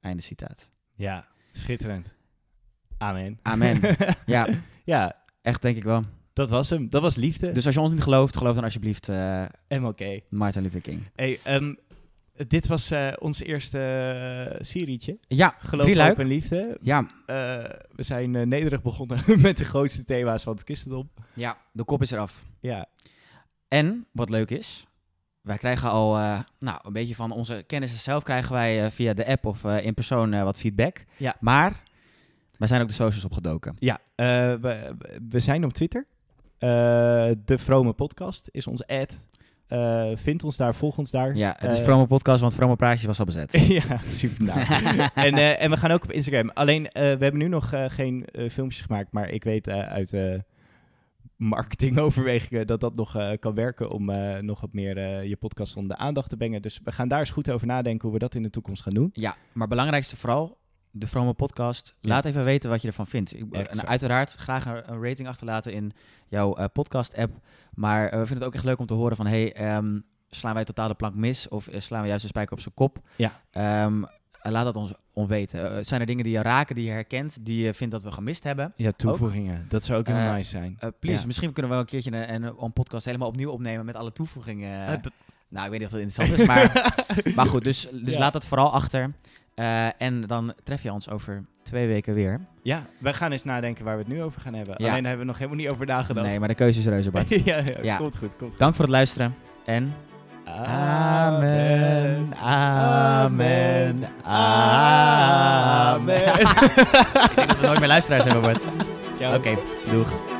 [SPEAKER 2] Einde citaat.
[SPEAKER 1] ja, schitterend. Amen.
[SPEAKER 2] Amen. [LAUGHS] Ja,
[SPEAKER 1] ja,
[SPEAKER 2] echt denk ik wel.
[SPEAKER 1] dat was hem. Dat was liefde.
[SPEAKER 2] Dus als je ons niet gelooft, geloof dan alsjeblieft eh
[SPEAKER 1] MLK.
[SPEAKER 2] Martin Luther King.
[SPEAKER 1] Hey, ehm, dit was eh, ons eerste uh, serietje.
[SPEAKER 2] Ja,
[SPEAKER 1] Geloof, hoop en liefde.
[SPEAKER 2] Ja,
[SPEAKER 1] Eh, we zijn eh, nederig begonnen [LAUGHS] met de grootste thema's van het christendom.
[SPEAKER 2] ja, de kop is eraf.
[SPEAKER 1] Ja,
[SPEAKER 2] En wat leuk is, wij krijgen al eh, nou, een beetje van onze kennissen zelf krijgen wij eh, via de app of eh, in persoon eh, wat feedback.
[SPEAKER 1] Ja.
[SPEAKER 2] Maar wij zijn ook de socials opgedoken.
[SPEAKER 1] ja eh, we, we zijn op Twitter. Eh, de Vrome Podcast is ons ad. Eh, vind ons daar, volg ons daar.
[SPEAKER 2] Ja, het is
[SPEAKER 1] Eh,
[SPEAKER 2] Vrome Podcast, want Vrome Praatjes was al bezet. [LAUGHS]
[SPEAKER 1] ja, super. Nou. [LAUGHS] en, eh, en we gaan ook op Instagram. Alleen, we hebben nu nog geen filmpjes gemaakt, maar ik weet uit marketingoverwegingen dat dat nog kan werken om nog wat meer je podcast onder de aandacht te brengen. Dus we gaan daar eens goed over nadenken hoe we dat in de toekomst gaan doen.
[SPEAKER 2] Ja, maar belangrijkste vooral, de Vrome Podcast.
[SPEAKER 1] Ja.
[SPEAKER 2] Laat even weten wat je ervan vindt. Ik,
[SPEAKER 1] Ja,
[SPEAKER 2] en
[SPEAKER 1] exact.
[SPEAKER 2] uiteraard graag een, een rating achterlaten in jouw eh, podcast-app. Maar eh, we vinden het ook echt leuk om te horen van... Hey, ehm, slaan wij totaal de plank mis of eh, slaan we juist de spijker op zijn kop?
[SPEAKER 1] Ja.
[SPEAKER 2] Ehm, laat dat ons onweten. Eh, zijn er dingen die je raken, die je herkent, die je vindt dat we gemist hebben?
[SPEAKER 1] Ja, toevoegingen. Dat zou ook heel
[SPEAKER 2] Eh,
[SPEAKER 1] nice zijn.
[SPEAKER 2] Eh, please,
[SPEAKER 1] Ja.
[SPEAKER 2] misschien kunnen we wel een keertje een, een, een podcast helemaal opnieuw opnemen met alle toevoegingen.
[SPEAKER 1] Eh, dat-
[SPEAKER 2] Nou, ik weet niet of dat interessant is, maar, [LAUGHS] maar goed. Dus, dus
[SPEAKER 1] Ja.
[SPEAKER 2] laat het vooral achter. Eh, en dan tref je ons over twee weken weer.
[SPEAKER 1] ja, wij gaan eens nadenken waar we het nu over gaan hebben.
[SPEAKER 2] Ja.
[SPEAKER 1] Alleen daar hebben we nog helemaal niet over nagedacht.
[SPEAKER 2] Nee, maar de keuze is reuze, Bart. [LAUGHS]
[SPEAKER 1] ja, ja,
[SPEAKER 2] Ja.
[SPEAKER 1] komt goed, komt goed.
[SPEAKER 2] Dank voor het luisteren. En
[SPEAKER 1] Amen.
[SPEAKER 2] Amen.
[SPEAKER 1] Amen. [LAUGHS]
[SPEAKER 2] ik denk dat we nooit meer luisteraars hebben, Bart.
[SPEAKER 1] Ciao.
[SPEAKER 2] Oké, doeg.